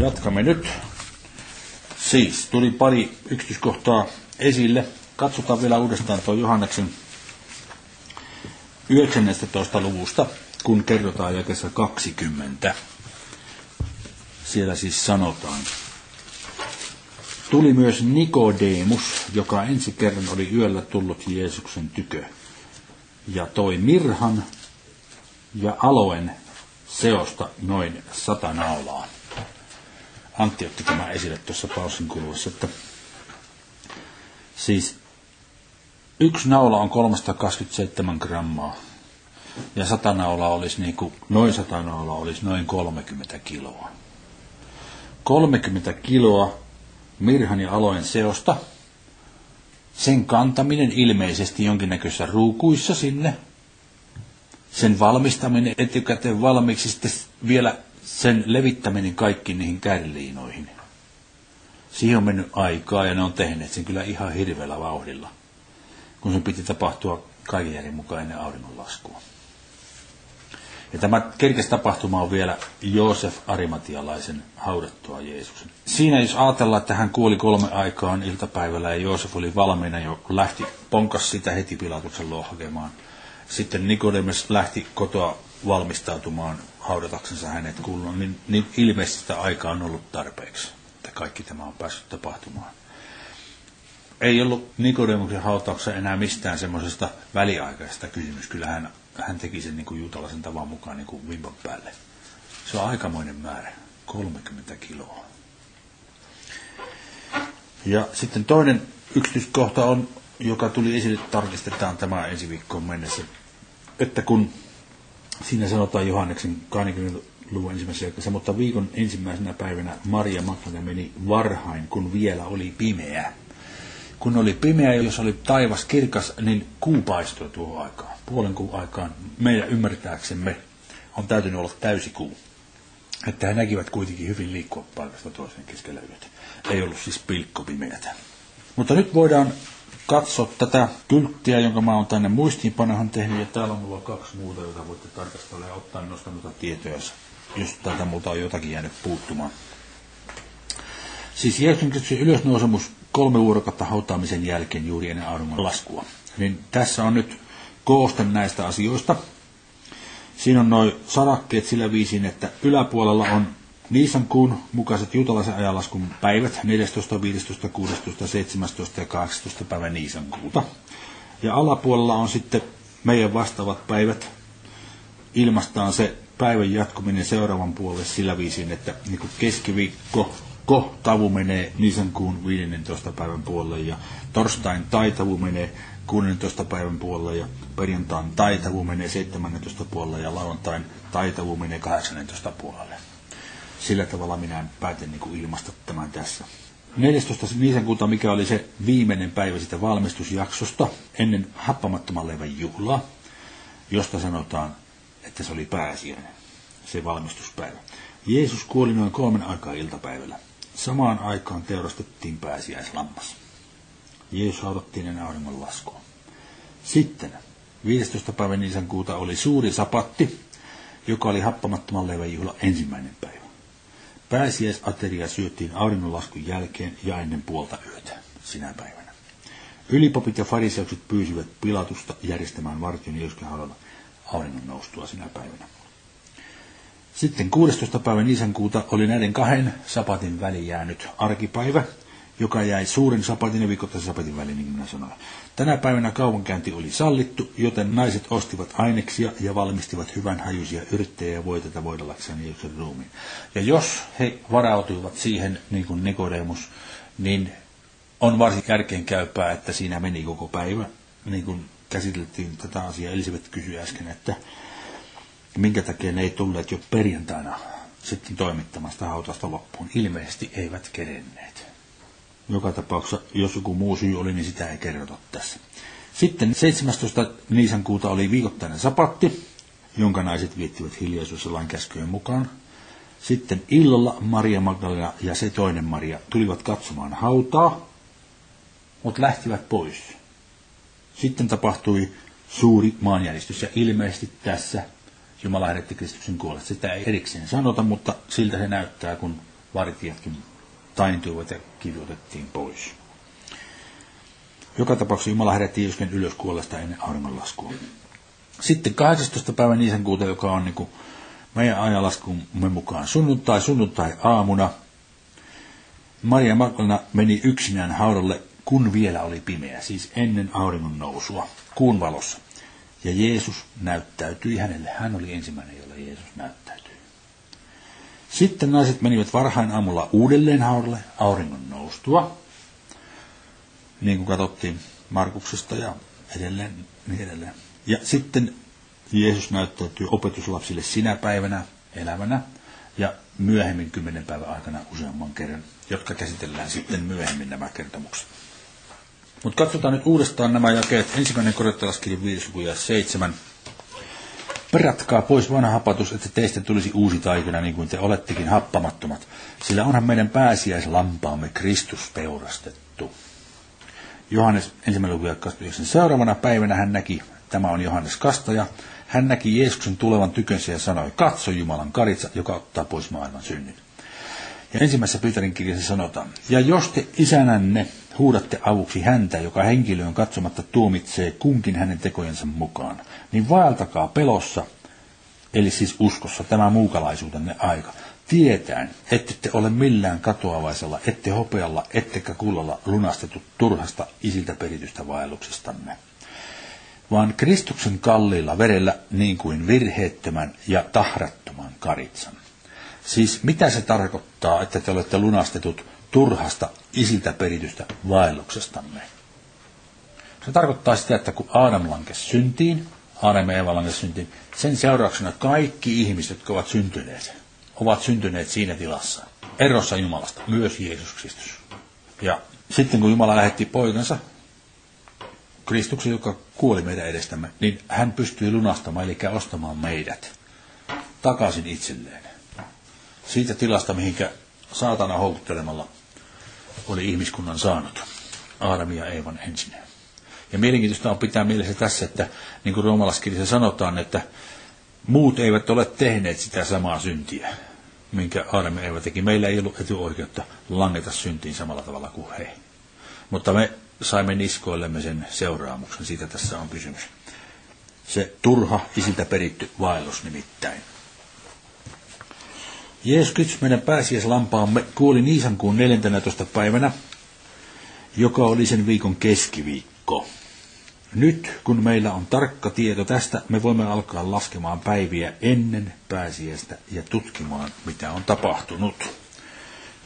Jatkamme nyt. Siis tuli pari yksityiskohtaa esille. Katsotaan vielä uudestaan tuo Johanneksen 19. luvusta, kun kerrotaan jakessa 20. Siellä siis sanotaan. Tuli myös Nikodemus, joka ensi kerran oli yöllä tullut Jeesuksen tykö, ja toi mirhan ja aloen seosta noin sata naulaa. Antti otti tämä esille tuossa pausin kuluessa, että siis yksi naula on 327 grammaa ja sata naulaa olisi niin kuin, noin sata naulaa olisi noin 30 kiloa. 30 kiloa mirhan ja aloen seosta, sen kantaminen ilmeisesti jonkinnäköisissä ruukuissa sinne, sen valmistaminen etukäteen valmiiksi, sitten vielä sen levittäminen kaikki niihin kärliinoihin. Siihen on mennyt aikaa ja ne on tehneet sen kyllä ihan hirveällä vauhdilla, kun se piti tapahtua kaiken järjen mukaan ennen auringonlaskua. Ja tämä kerkes tapahtuma on vielä Joosef Arimatialaisen haudattua Jeesuksen. Siinä jos ajatellaan, että hän kuoli kolme aikaan iltapäivällä ja Joosef oli valmiina jo lähti, ponkas sitä heti Pilatuksen luo hakemaan. Sitten Nikodemus lähti kotoa valmistautumaan haudataksensa hänet kuulun, niin, niin ilmeisesti sitä aikaa on ollut tarpeeksi, että kaikki tämä on päässyt tapahtumaan. Ei ollut Nikodemuksen hautauksessa enää mistään semmoisesta väliaikaisesta kysymys. Kyllä hän, hän teki sen niin kuin juutalaisen tavan mukaan niin kuin vimpan päälle. Se on aikamoinen määrä, 30 kiloa. Ja sitten toinen yksityiskohta on, joka tuli esille, tarkistetaan tämä ensi viikkoon mennessä, että kun siinä sanotaan Johanneksen 20 luvun ensimmäisessä jaksossa, mutta viikon ensimmäisenä päivänä Maria Magdalena meni varhain, kun vielä oli pimeä. Kun oli pimeä, jos oli taivas kirkas, niin kuu paistoi tuohon aikaan. Puolen kuun aikaan meidän ymmärtääksemme on täytynyt olla täysi kuu. Että he näkivät kuitenkin hyvin liikkua paikasta toiseen keskellä yötä. Ei ollut siis pilkko pimeätä. Mutta nyt voidaan katso tätä kylttiä, jonka mä oon tänne muistiinpanohan tehnyt, ja täällä on mulla kaksi muuta, joita voitte tarkastella ja ottaa noista noita tietoja, jos täältä muuta on jotakin jäänyt puuttumaan. Siis Jeesuksen Kristuksen ylösnousemus kolme vuorokautta hautaamisen jälkeen juuri ennen auringon laskua. Niin tässä on nyt kooste näistä asioista. Siinä on noin sarakkeet sillä viisin, että yläpuolella on Niisan kuun mukaiset juutalaisen ajanlaskun päivät 14, 15, 16, 17 ja 18 päivä Niisan kuuta. Ja alapuolella on sitten meidän vastaavat päivät. Ilmastaan se päivän jatkuminen seuraavan puolelle sillä viisin, että niin keskiviikko ko tavu menee Niisan kuun 15 päivän puolelle ja torstain taitavu menee 16 päivän puolelle ja perjantain taitavu menee 17 puolelle ja lauantain taitavu menee 18 puolelle sillä tavalla minä päätin niin kuin ilmaista tämän tässä. 14. niisankuuta, mikä oli se viimeinen päivä sitä valmistusjaksosta ennen happamattoman leivän juhlaa, josta sanotaan, että se oli pääsiäinen, se valmistuspäivä. Jeesus kuoli noin kolmen aikaa iltapäivällä. Samaan aikaan teurastettiin pääsiäislammas. Jeesus haudattiin ennen auringon laskua. Sitten 15. päivän niisankuuta oli suuri sapatti, joka oli happamattoman leivän juhla ensimmäinen päivä. Pääsiäisateria syöttiin auringonlaskun jälkeen ja ennen puolta yötä sinä päivänä. Ylipopit ja fariseukset pyysivät Pilatusta järjestämään vartion Jeesuksen auringon noustua sinä päivänä. Sitten 16. päivän isänkuuta oli näiden kahden sapatin väliin jäänyt arkipäivä, joka jäi suuren sapatin ja viikoittaisen sapatin väliin, niin minä sanoin. Tänä päivänä kaupankäynti oli sallittu, joten naiset ostivat aineksia ja valmistivat hyvän hajuisia yrttejä ja voiteta voidellakseen Jeesuksen ruumiin. Ja jos he varautuivat siihen, niin kuin Nikodemus, niin on varsin käypää, että siinä meni koko päivä, niin kuin käsiteltiin tätä asiaa. Elisabeth kysyi äsken, että minkä takia ne ei tulleet jo perjantaina sitten toimittamasta hautasta loppuun. Ilmeisesti eivät kerenneet. Joka tapauksessa, jos joku muu syy oli, niin sitä ei kerrota tässä. Sitten 17. niisankuuta oli viikoittainen sapatti, jonka naiset viettivät hiljaisuudessa lain käskyjen mukaan. Sitten illalla Maria Magdalena ja se toinen Maria tulivat katsomaan hautaa, mutta lähtivät pois. Sitten tapahtui suuri maanjäristys ja ilmeisesti tässä Jumala herätti Kristuksen kuolleet. Sitä ei erikseen sanota, mutta siltä se näyttää, kun vartijatkin taintuivat ja kirjoitettiin pois. Joka tapauksessa Jumala herätti Jeesuksen ylös kuolesta ennen auringonlaskua. Sitten 18. päivä kuuta, joka on niin kuin meidän ajanlaskumme mukaan sunnuntai, sunnuntai aamuna. Maria Magdalena meni yksinään haudalle, kun vielä oli pimeä, siis ennen auringon nousua, kuun valossa. Ja Jeesus näyttäytyi hänelle. Hän oli ensimmäinen, jolle Jeesus näyttäytyi. Sitten naiset menivät varhain aamulla uudelleen haudalle auringon noustua, niin kuin katsottiin Markuksesta ja edelleen, niin edelleen. Ja sitten Jeesus näyttäytyy opetuslapsille sinä päivänä elävänä ja myöhemmin kymmenen päivän aikana useamman kerran, jotka käsitellään sitten myöhemmin nämä kertomukset. Mutta katsotaan nyt uudestaan nämä jakeet. Ensimmäinen korinttalaiskirja 5 ja 7. Perätkaa pois vanha hapatus, että teistä tulisi uusi taikina, niin kuin te olettekin happamattomat. Sillä onhan meidän pääsiäislampaamme Kristus peurastettu. Johannes ensimmäinen luku Seuraavana päivänä hän näki, tämä on Johannes Kastaja, hän näki Jeesuksen tulevan tykönsä ja sanoi, katso Jumalan karitsa, joka ottaa pois maailman synnin. Ja ensimmäisessä Pytarin kirjassa sanotaan, ja jos te isänänne huudatte avuksi häntä, joka henkilöön katsomatta tuomitsee kunkin hänen tekojensa mukaan, niin vaeltakaa pelossa, eli siis uskossa tämä muukalaisuutenne aika, tietäen, ette te ole millään katoavaisella, ette hopealla, ettekä kullalla lunastetut turhasta isiltä peritystä vaelluksestanne vaan Kristuksen kalliilla verellä niin kuin virheettömän ja tahrattoman karitsan. Siis mitä se tarkoittaa, että te olette lunastetut turhasta isiltä peritystä vaelluksestanne? Se tarkoittaa sitä, että kun Aadam lankesi syntiin, Aadam ja Eeva lankesi syntiin, sen seurauksena kaikki ihmiset, jotka ovat syntyneet, ovat syntyneet siinä tilassa, erossa Jumalasta, myös Jeesus Kristus. Ja sitten kun Jumala lähetti poikansa, Kristuksen, joka kuoli meidän edestämme, niin hän pystyi lunastamaan, eli ostamaan meidät takaisin itselleen. Siitä tilasta, mihinkä saatana houkuttelemalla oli ihmiskunnan saanut. Aadam ja Eevan ensin. Ja mielenkiintoista on pitää mielessä tässä, että niin kuin roomalaskirjassa sanotaan, että muut eivät ole tehneet sitä samaa syntiä, minkä Aadam Eeva teki. Meillä ei ollut etuoikeutta langeta syntiin samalla tavalla kuin he. Mutta me saimme niskoillemme sen seuraamuksen. Siitä tässä on kysymys. Se turha isiltä peritty vaellus nimittäin. Jeesus Kristus, meidän pääsiäislampaamme, kuoli Niisankuun 14. päivänä, joka oli sen viikon keskiviikko. Nyt, kun meillä on tarkka tieto tästä, me voimme alkaa laskemaan päiviä ennen pääsiäistä ja tutkimaan, mitä on tapahtunut.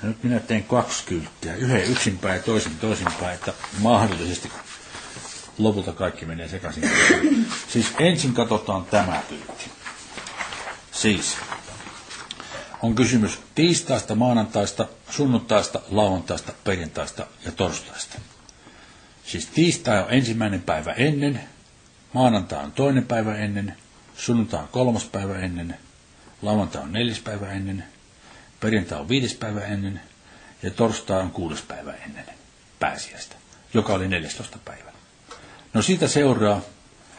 Ja nyt minä teen kaksi kylttiä, yhden yksinpäin ja toisen toisinpäin, että mahdollisesti lopulta kaikki menee sekaisin. Siis ensin katsotaan tämä kyltti. Siis on kysymys tiistaista, maanantaista, sunnuntaista, lauantaista, perjantaista ja torstaista. Siis tiistai on ensimmäinen päivä ennen, maanantai on toinen päivä ennen, sunnuntai on kolmas päivä ennen, lauantai on neljäs päivä ennen, perjantai on viides päivä ennen ja torstai on kuudes päivä ennen pääsiäistä, joka oli 14. päivä. No siitä seuraa,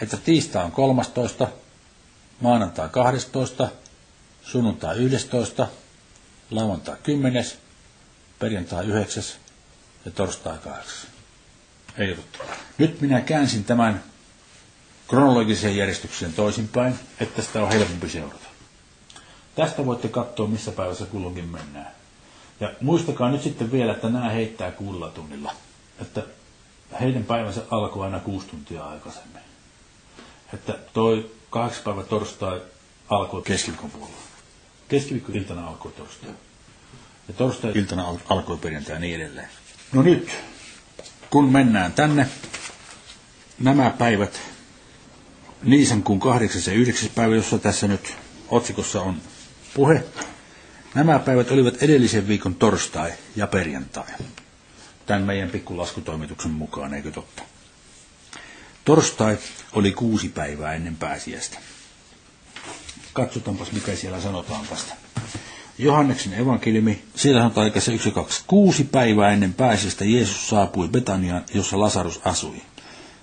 että tiistai on 13, maanantai 12, sunnuntai 11, lauantai 10, perjantai 9 ja torstai 8. Ei juttu. Nyt minä käänsin tämän kronologiseen järjestykseen toisinpäin, että sitä on helpompi seurata. Tästä voitte katsoa, missä päivässä kulloinkin mennään. Ja muistakaa nyt sitten vielä, että nämä heittää kuudella tunnilla. Että heidän päivänsä alkoi aina kuusi tuntia aikaisemmin. Että toi kahdeksan päivä torstai alkoi keskiviikon puolella. Keskiviikko-iltana alkoi torstai. Ja torstai-iltana alkoi perjantai ja niin edelleen. No nyt, kun mennään tänne, nämä päivät, Niisan kuun 8. ja 9. päivä, jossa tässä nyt otsikossa on puhe. Nämä päivät olivat edellisen viikon torstai ja perjantai. Tämän meidän pikkulaskutoimituksen mukaan, eikö totta? Torstai oli kuusi päivää ennen pääsiäistä. Katsotaanpas, mikä siellä sanotaan tästä. Johanneksen evankeliumi, siellä sanotaan aikassa 1 2. Kuusi päivää ennen pääsiäistä Jeesus saapui Betaniaan, jossa Lasarus asui.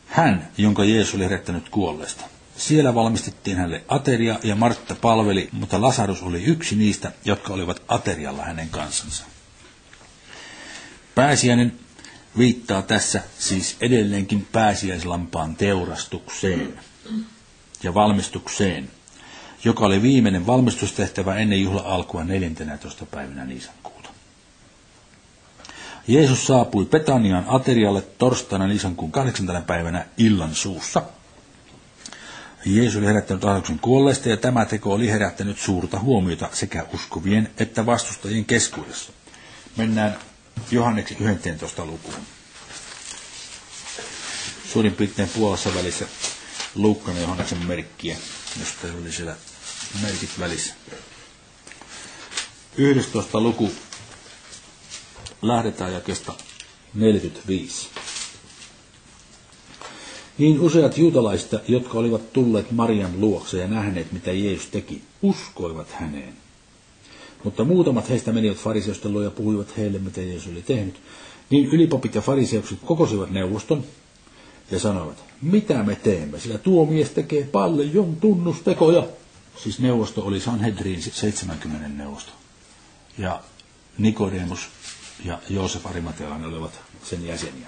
Hän, jonka Jeesus oli herättänyt kuolleesta. Siellä valmistettiin hänelle ateria ja Martta palveli, mutta Lasarus oli yksi niistä, jotka olivat aterialla hänen kansansa. Pääsiäinen viittaa tässä siis edelleenkin pääsiäislampaan teurastukseen ja valmistukseen, joka oli viimeinen valmistustehtävä ennen juhla alkua 14. päivänä niisankuuta. Jeesus saapui Petanian aterialle torstaina niisankuun 8. päivänä illan suussa. Jeesus oli herättänyt Lahduksen kuolleista ja tämä teko oli herättänyt suurta huomiota sekä uskovien että vastustajien keskuudessa. Mennään Johanneksi 11 lukuun. Suurin piirtein puolessa välissä Luukkan ja Johanneksen merkkiä, jos teillä oli siellä merkit välissä. 11 luku lähdetään jakesta 45. Niin useat juutalaiset, jotka olivat tulleet Marian luokse ja nähneet, mitä Jeesus teki, uskoivat häneen. Mutta muutamat heistä menivät fariseusten luo ja puhuivat heille, mitä Jeesus oli tehnyt. Niin ylipapit ja fariseukset kokosivat neuvoston ja sanoivat, mitä me teemme, sillä tuo mies tekee paljon tunnustekoja. Siis neuvosto oli Sanhedrin 70 neuvosto. Ja Nikodemus ja Joosef Arimatealainen olivat sen jäseniä.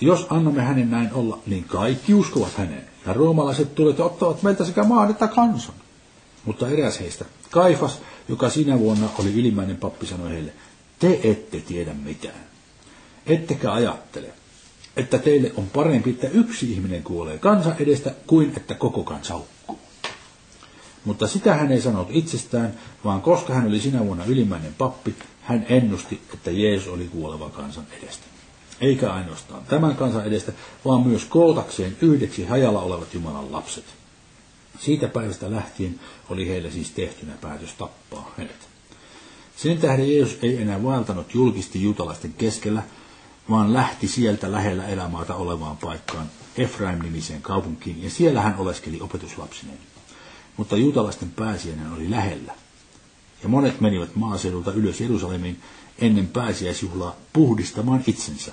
Jos annamme hänen näin olla, niin kaikki uskovat häneen. Ja roomalaiset tulevat ja ottavat meiltä sekä maan että kansan. Mutta eräs heistä, Kaifas, joka sinä vuonna oli ylimmäinen pappi, sanoi heille, te ette tiedä mitään. Ettekä ajattele, että teille on parempi, että yksi ihminen kuolee kansa edestä, kuin että koko kansa hukkuu. Mutta sitä hän ei sanonut itsestään, vaan koska hän oli sinä vuonna ylimmäinen pappi, hän ennusti, että Jeesus oli kuoleva kansan edestä. Eikä ainoastaan tämän kansan edestä, vaan myös kootakseen yhdeksi hajalla olevat Jumalan lapset. Siitä päivästä lähtien oli heille siis tehtynä päätös tappaa hänet. Sen tähden Jeesus ei enää vaeltanut julkisti juutalaisten keskellä, vaan lähti sieltä lähellä elämaata olevaan paikkaan Efraim-nimiseen kaupunkiin, ja siellä hän oleskeli opetuslapsineen. Mutta juutalaisten pääsiäinen oli lähellä, ja monet menivät maaseudulta ylös Jerusalemiin ennen pääsiäisjuhlaa puhdistamaan itsensä.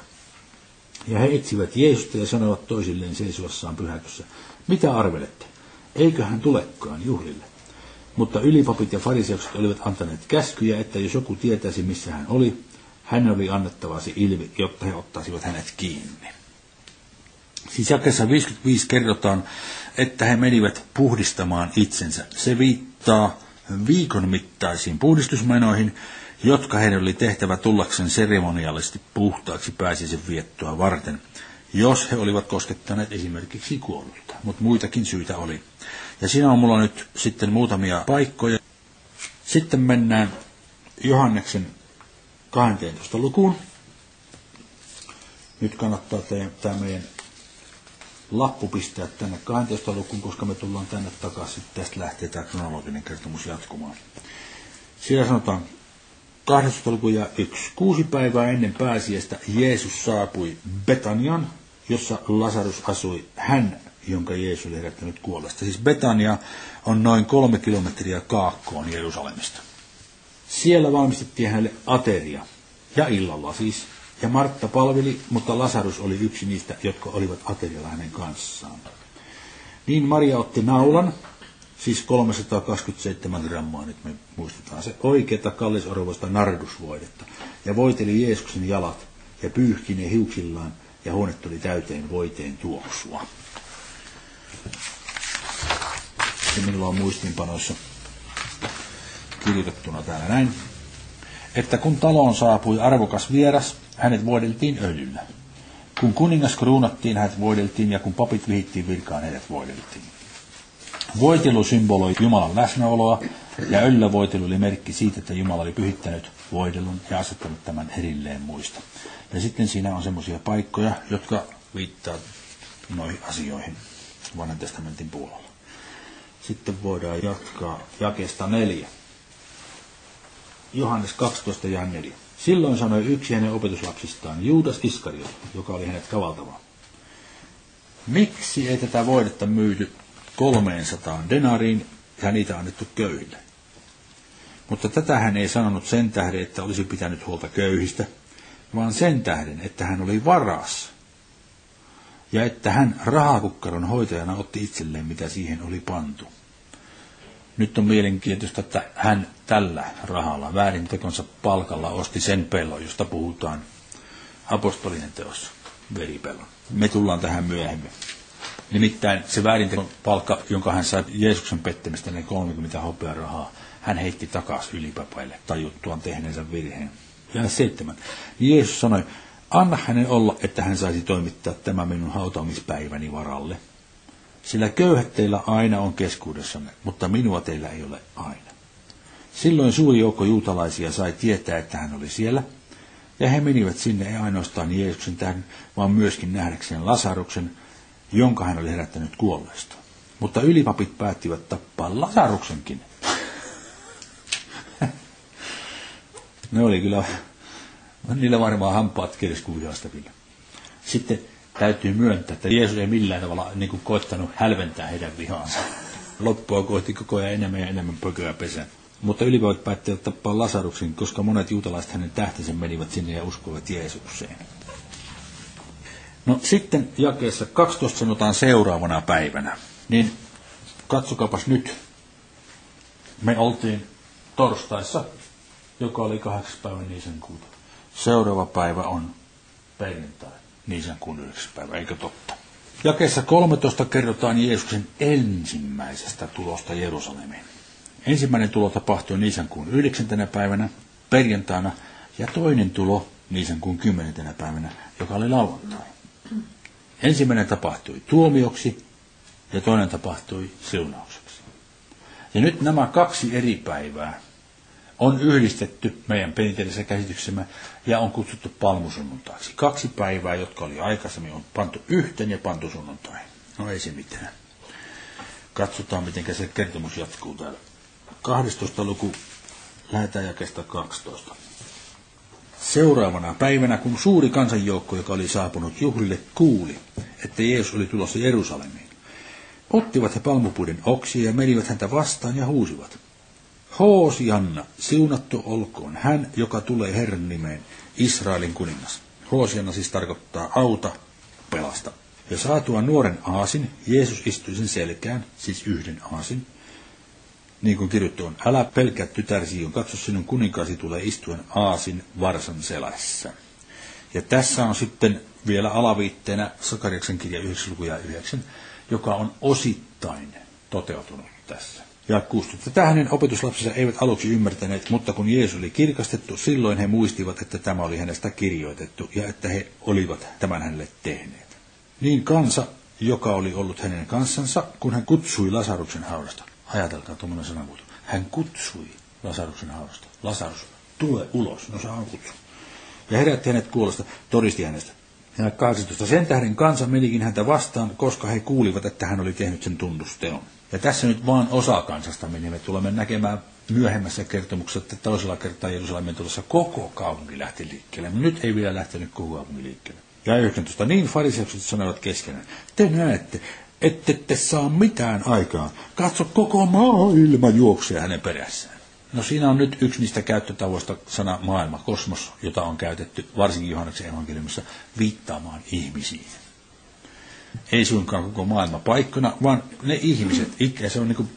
Ja he etsivät Jeesusta ja sanoivat toisilleen seisovassaan pyhäkössä, mitä arvelette? Eikö hän tulekaan juhlille? Mutta ylipapit ja fariseukset olivat antaneet käskyjä, että jos joku tietäisi, missä hän oli, hän oli annettavasi ilmi, jotta he ottaisivat hänet kiinni. Siis jakessa 55 kerrotaan, että he menivät puhdistamaan itsensä. Se viittaa viikon mittaisiin puhdistusmenoihin, jotka heidän oli tehtävä tullakseen seremoniallisesti puhtaaksi pääsisen viettoa varten, jos he olivat koskettaneet esimerkiksi kuollutta, mutta muitakin syitä oli. Ja siinä on mulla nyt sitten muutamia paikkoja. Sitten mennään Johanneksen 12 lukuun. Nyt kannattaa tämä meidän lappu pistää tänne 12 lukuun, koska me tullaan tänne takaisin. Tästä lähtee tämä kronologinen kertomus jatkumaan. Siellä sanotaan 12 luku ja 1. Kuusi päivää ennen pääsiäistä Jeesus saapui Betanian, jossa Lasarus asui. Hän, jonka Jeesus oli herättänyt kuolesta. Siis Betania on noin kolme kilometriä kaakkoon Jerusalemista. Siellä valmistettiin hänelle ateria, ja illalla siis. Ja Martta palveli, mutta Lasarus oli yksi niistä, jotka olivat aterialla hänen kanssaan. Niin Maria otti naulan, siis 327 grammaa, nyt me muistetaan se, oikeata kallisarvoista nardusvoidetta, ja voiteli Jeesuksen jalat, ja pyyhki ne hiuksillaan, ja huone tuli täyteen voiteen tuoksua. Ja minulla on muistinpanoissa kirjoitettuna täällä näin, että kun taloon saapui arvokas vieras, hänet voideltiin öljyllä. Kun kuningas kruunattiin, hänet voideltiin, ja kun papit vihittiin virkaan, heidät voideltiin. Voitelu symboloi Jumalan läsnäoloa, ja öljyvoitelu oli merkki siitä, että Jumala oli pyhittänyt voidelun ja asettanut tämän erilleen muista. Ja sitten siinä on semmoisia paikkoja, jotka viittaa noihin asioihin vanhan testamentin puolella. Sitten voidaan jatkaa jakesta neljä. Johannes 12 ja 4. Silloin sanoi yksi hänen opetuslapsistaan, Juudas Iskariot, joka oli hänet kavaltava. Miksi ei tätä voidetta myyty 300 denariin ja niitä annettu köyhille? Mutta tätä hän ei sanonut sen tähden, että olisi pitänyt huolta köyhistä, vaan sen tähden, että hän oli varas ja että hän rahakukkaron hoitajana otti itselleen, mitä siihen oli pantu. Nyt on mielenkiintoista, että hän tällä rahalla väärintekonsa palkalla osti sen pellon, josta puhutaan apostolinen teossa, veripellon. Me tullaan tähän myöhemmin. Nimittäin se väärintekon palkka, jonka hän sai Jeesuksen pettämistä, ne 30 rahaa, hän heitti takaisin ylipapaille tajuttuaan tehneensä virheen. Ja seitsemän. Jeesus sanoi, anna hänen olla, että hän saisi toimittaa tämä minun hautaamispäiväni varalle. Sillä köyhät teillä aina on keskuudessanne, mutta minua teillä ei ole aina. Silloin suuri joukko juutalaisia sai tietää, että hän oli siellä, ja he menivät sinne ei ainoastaan Jeesuksen tähden, vaan myöskin nähdäkseen Lasaruksen, jonka hän oli herättänyt kuolleesta. Mutta ylipapit päättivät tappaa Lasaruksenkin. ne oli kyllä, niillä varmaan hampaat kirskuvioista kyllä. Sitten täytyy myöntää, että Jeesus ei millään tavalla niin kuin, koittanut hälventää heidän vihaansa. Loppua kohti koko ajan enemmän ja enemmän pököä pesän. Mutta ylipäätään päättivät tappaa Lasaruksen, koska monet juutalaiset hänen tähtensä menivät sinne ja uskoivat Jeesukseen. No sitten jakeessa 12 sanotaan seuraavana päivänä. Niin katsokapas nyt. Me oltiin torstaissa, joka oli kahdeksas päivä Niisen kuuta. Seuraava päivä on perjantai, Niisen kuun yhdeksäs päivä, eikö totta? Jakeessa 13 kerrotaan Jeesuksen ensimmäisestä tulosta Jerusalemiin. Ensimmäinen tulo tapahtui Niisan kuun yhdeksäntenä päivänä, perjantaina, ja toinen tulo Niisan kuun kymmenentenä päivänä, joka oli lauantai. Ensimmäinen tapahtui tuomioksi ja toinen tapahtui siunaukseksi. Ja nyt nämä kaksi eri päivää on yhdistetty meidän perinteellisessä käsityksemme ja on kutsuttu palmusunnuntaaksi. Kaksi päivää, jotka oli aikaisemmin, on pantu yhteen ja pantu sunnuntai. No ei se mitään. Katsotaan, miten se kertomus jatkuu täällä. 12. luku lähetään jakesta 12. Seuraavana päivänä, kun suuri kansanjoukko, joka oli saapunut juhlille, kuuli, että Jeesus oli tulossa Jerusalemiin, ottivat he palmupuiden oksia ja menivät häntä vastaan ja huusivat. Hoosianna, siunattu olkoon hän, joka tulee Herran nimeen, Israelin kuningas. Hoosianna siis tarkoittaa auta, pelasta. Ja saatua nuoren aasin, Jeesus istui sen selkään, siis yhden aasin, niin kuin kirjoittu on, älä pelkää tytär Sion, katso sinun kuninkaasi tulee istuen aasin varsan selässä. Ja tässä on sitten vielä alaviitteenä Sakariaksen kirja 9 luku ja 9, joka on osittain toteutunut tässä. Ja 16. Tätä hänen opetuslapsensa eivät aluksi ymmärtäneet, mutta kun Jeesus oli kirkastettu, silloin he muistivat, että tämä oli hänestä kirjoitettu ja että he olivat tämän hänelle tehneet. Niin kansa, joka oli ollut hänen kanssansa, kun hän kutsui Lasaruksen haudasta. Ajatelkaa tuommoinen sanamuoto. Hän kutsui Lasaruksen haudasta. Lasarus, tule ulos. No se on kutsu. Ja herätti hänet kuulosta, todisti hänestä. Ja 18. Sen tähden kansa menikin häntä vastaan, koska he kuulivat, että hän oli tehnyt sen tunnusteon. Ja tässä nyt vaan osa kansasta meni. Me tulemme näkemään myöhemmässä kertomuksessa, että toisella kertaa Jerusalemin tulossa koko kaupunki lähti liikkeelle. Nyt ei vielä lähtenyt koko kaupunki liikkeelle. Ja 19. Niin fariseukset sanoivat keskenään, te näette, ette te saa mitään aikaa. Katso, koko maailma juoksee hänen perässään. No siinä on nyt yksi niistä käyttötavoista sana maailma, kosmos, jota on käytetty varsinkin Johanneksen evankeliumissa viittaamaan ihmisiin. Ei suinkaan koko maailma paikkana, vaan ne ihmiset, ikään se on niin kuin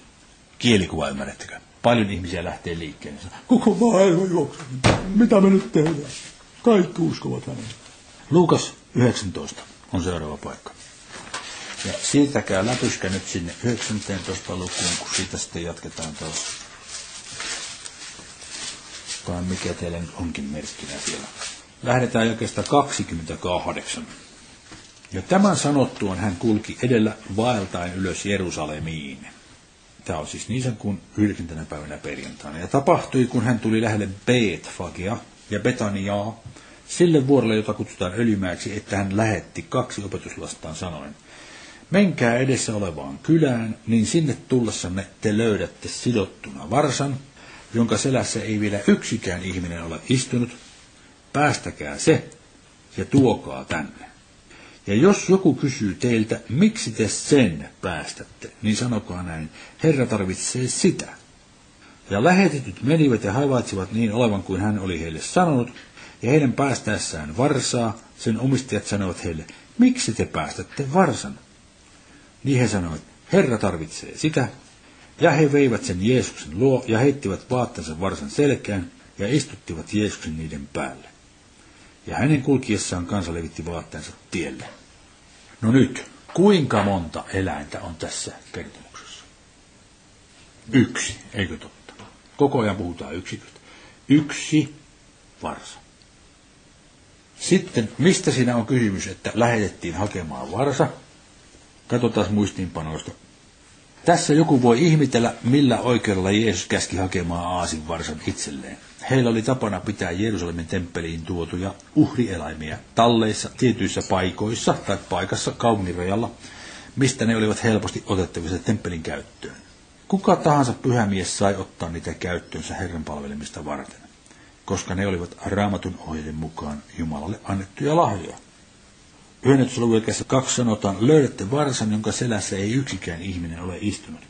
kielikuva, ymmärrettekö? Paljon ihmisiä lähtee liikkeelle. Koko maailma juoksee. Mitä me nyt tehdään? Kaikki uskovat häneen. Luukas 19 on seuraava paikka. Ja siitä käy läpyskä nyt sinne 19 lukuun, kun siitä sitten jatketaan taas. Tai mikä teillä nyt onkin merkkinä siellä. Lähdetään jokeesta 28. Ja tämän sanottuaan hän kulki edellä vaeltaen ylös Jerusalemiin. Tämä on siis niin kuin 9. päivänä perjantaina. Ja tapahtui, kun hän tuli lähelle Beetfagia ja Betaniaa, sille vuorelle, jota kutsutaan öljymäksi, että hän lähetti kaksi opetuslastaan sanoen, Menkää edessä olevaan kylään, niin sinne tullessanne te löydätte sidottuna varsan, jonka selässä ei vielä yksikään ihminen ole istunut. Päästäkää se ja tuokaa tänne. Ja jos joku kysyy teiltä, miksi te sen päästätte, niin sanokaa näin, Herra tarvitsee sitä. Ja lähetetyt menivät ja havaitsivat niin olevan kuin hän oli heille sanonut, ja heidän päästäessään varsaa, sen omistajat sanovat heille, miksi te päästätte varsan? Niin he sanoivat, Herra tarvitsee sitä. Ja he veivät sen Jeesuksen luo ja heittivät vaatteensa varsan selkään ja istuttivat Jeesuksen niiden päälle. Ja hänen kulkiessaan kansa levitti vaatteensa tielle. No nyt, kuinka monta eläintä on tässä kertomuksessa? Yksi, eikö totta? Koko ajan puhutaan yksiköstä. Yksi varsa. Sitten, mistä siinä on kysymys, että lähetettiin hakemaan varsa? Katsotaan muistiinpanoista. Tässä joku voi ihmitellä, millä oikeudella Jeesus käski hakemaan aasin varsan itselleen. Heillä oli tapana pitää Jerusalemin temppeliin tuotuja uhrieläimiä talleissa tietyissä paikoissa tai paikassa kaupungin rajalla, mistä ne olivat helposti otettavissa temppelin käyttöön. Kuka tahansa pyhämies sai ottaa niitä käyttöönsä Herran palvelemista varten, koska ne olivat raamatun ohjeiden mukaan Jumalalle annettuja lahjoja. Yhdennetysluvun kaksi sanotaan, löydätte varsan, jonka selässä ei yksikään ihminen ole istunut.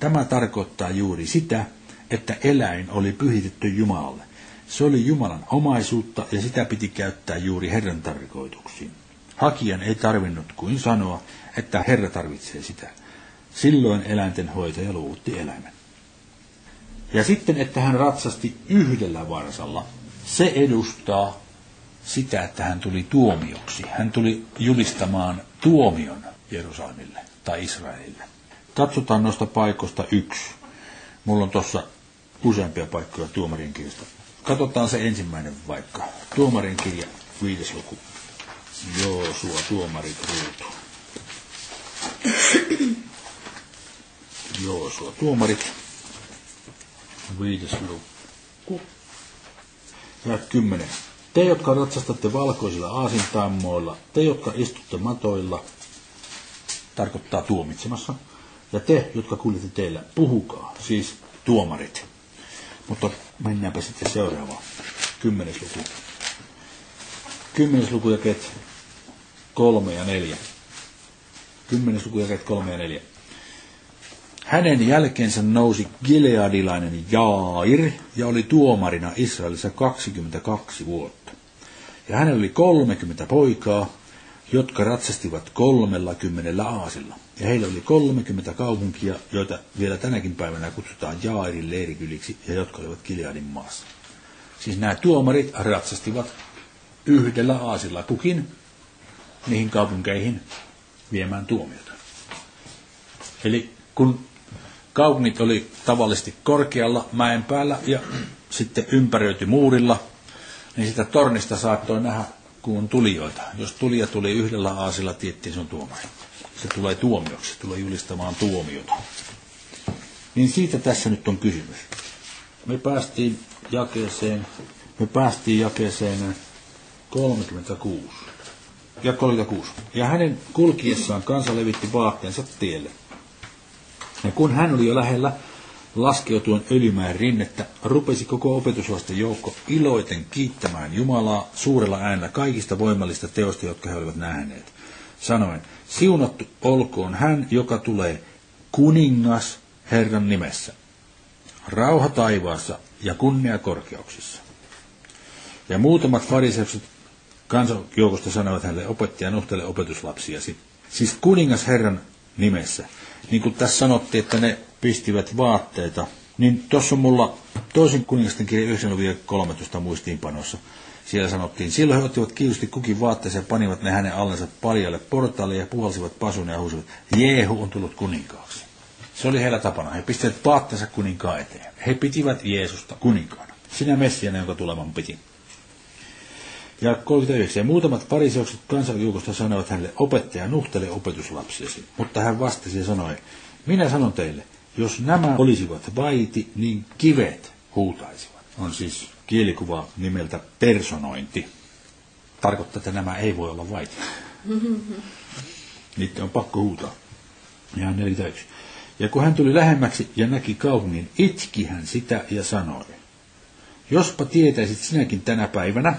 Tämä tarkoittaa juuri sitä, että eläin oli pyhitetty Jumalalle. Se oli Jumalan omaisuutta ja sitä piti käyttää juuri Herran tarkoituksiin. Hakijan ei tarvinnut kuin sanoa, että Herra tarvitsee sitä. Silloin eläinten hoitaja luutti eläimen. Ja sitten, että hän ratsasti yhdellä varsalla, se edustaa sitä, että hän tuli tuomioksi. Hän tuli julistamaan tuomion Jerusalemille tai Israelille. Katsotaan noista paikoista yksi. Mulla on tuossa useampia paikkoja tuomarin kirjasta. Katsotaan se ensimmäinen vaikka. Tuomarin kirja, viides luku. Joosua, tuomarit, ruutu. Joosua, tuomarit, viides luku. Ja kymmenen. Te, jotka ratsastatte valkoisilla aasintammoilla, te, jotka istutte matoilla, tarkoittaa tuomitsemassa, ja te, jotka kuljette teillä, puhukaa, siis tuomarit. Mutta mennäänpä sitten seuraavaan. Kymmenes luku. Kymmenes luku jakeet kolme ja neljä. Kymmenes luku jakeet kolme ja neljä. Hänen jälkeensä nousi Gileadilainen Jair ja oli tuomarina Israelissa 22 vuotta. Ja hänellä oli 30 poikaa, jotka ratsastivat kolmella kymmenellä aasilla. Ja heillä oli 30 kaupunkia, joita vielä tänäkin päivänä kutsutaan Jairin leirikyliksi ja jotka olivat Gileadin maassa. Siis nämä tuomarit ratsastivat yhdellä aasilla kukin niihin kaupunkeihin viemään tuomiota. Eli kun kaupungit oli tavallisesti korkealla mäen päällä ja sitten ympäröity muurilla, niin sitä tornista saattoi nähdä kuun tulijoita. Jos tulija tuli yhdellä aasilla, tiettiin se on tuomari. Se tulee tuomioksi, se tulee julistamaan tuomiota. Niin siitä tässä nyt on kysymys. Me päästiin jakeeseen, me päästiin jakeeseen 36. Ja 36. Ja hänen kulkiessaan kansa levitti vaatteensa tielle. Ja kun hän oli jo lähellä laskeutuen öljymäen rinnettä, rupesi koko opetuslasten joukko iloiten kiittämään Jumalaa suurella äänellä kaikista voimallista teosta, jotka he olivat nähneet. Sanoen, siunattu olkoon hän, joka tulee kuningas Herran nimessä. Rauha taivaassa ja kunnia korkeuksissa. Ja muutamat fariseukset kansanjoukosta sanoivat hänelle opettaja nuhtele opetuslapsiasi. Siis kuningas Herran nimessä niin kuin tässä sanottiin, että ne pistivät vaatteita, niin tuossa on mulla toisen kuningasten kirja 9.13 muistiinpanossa. Siellä sanottiin, silloin he ottivat kiirusti kukin vaatteeseen ja panivat ne hänen allensa paljalle portaalle ja puhalsivat pasun ja huusivat, Jeehu on tullut kuninkaaksi. Se oli heillä tapana. He pistivät vaatteensa kuninkaan eteen. He pitivät Jeesusta kuninkaana. Sinä Messiana, jonka tuleman piti. Ja 39. Ja muutamat pariseukset kansanjuukosta sanoivat hänelle, opettaja nuhtele opetuslapsiasi. Mutta hän vastasi ja sanoi, minä sanon teille, jos nämä olisivat vaiti, niin kivet huutaisivat. On siis kielikuva nimeltä personointi. Tarkoittaa, että nämä ei voi olla vaiti. Niitä on pakko huutaa. Ja 41. Ja kun hän tuli lähemmäksi ja näki kaupungin, itki hän sitä ja sanoi, jospa tietäisit sinäkin tänä päivänä,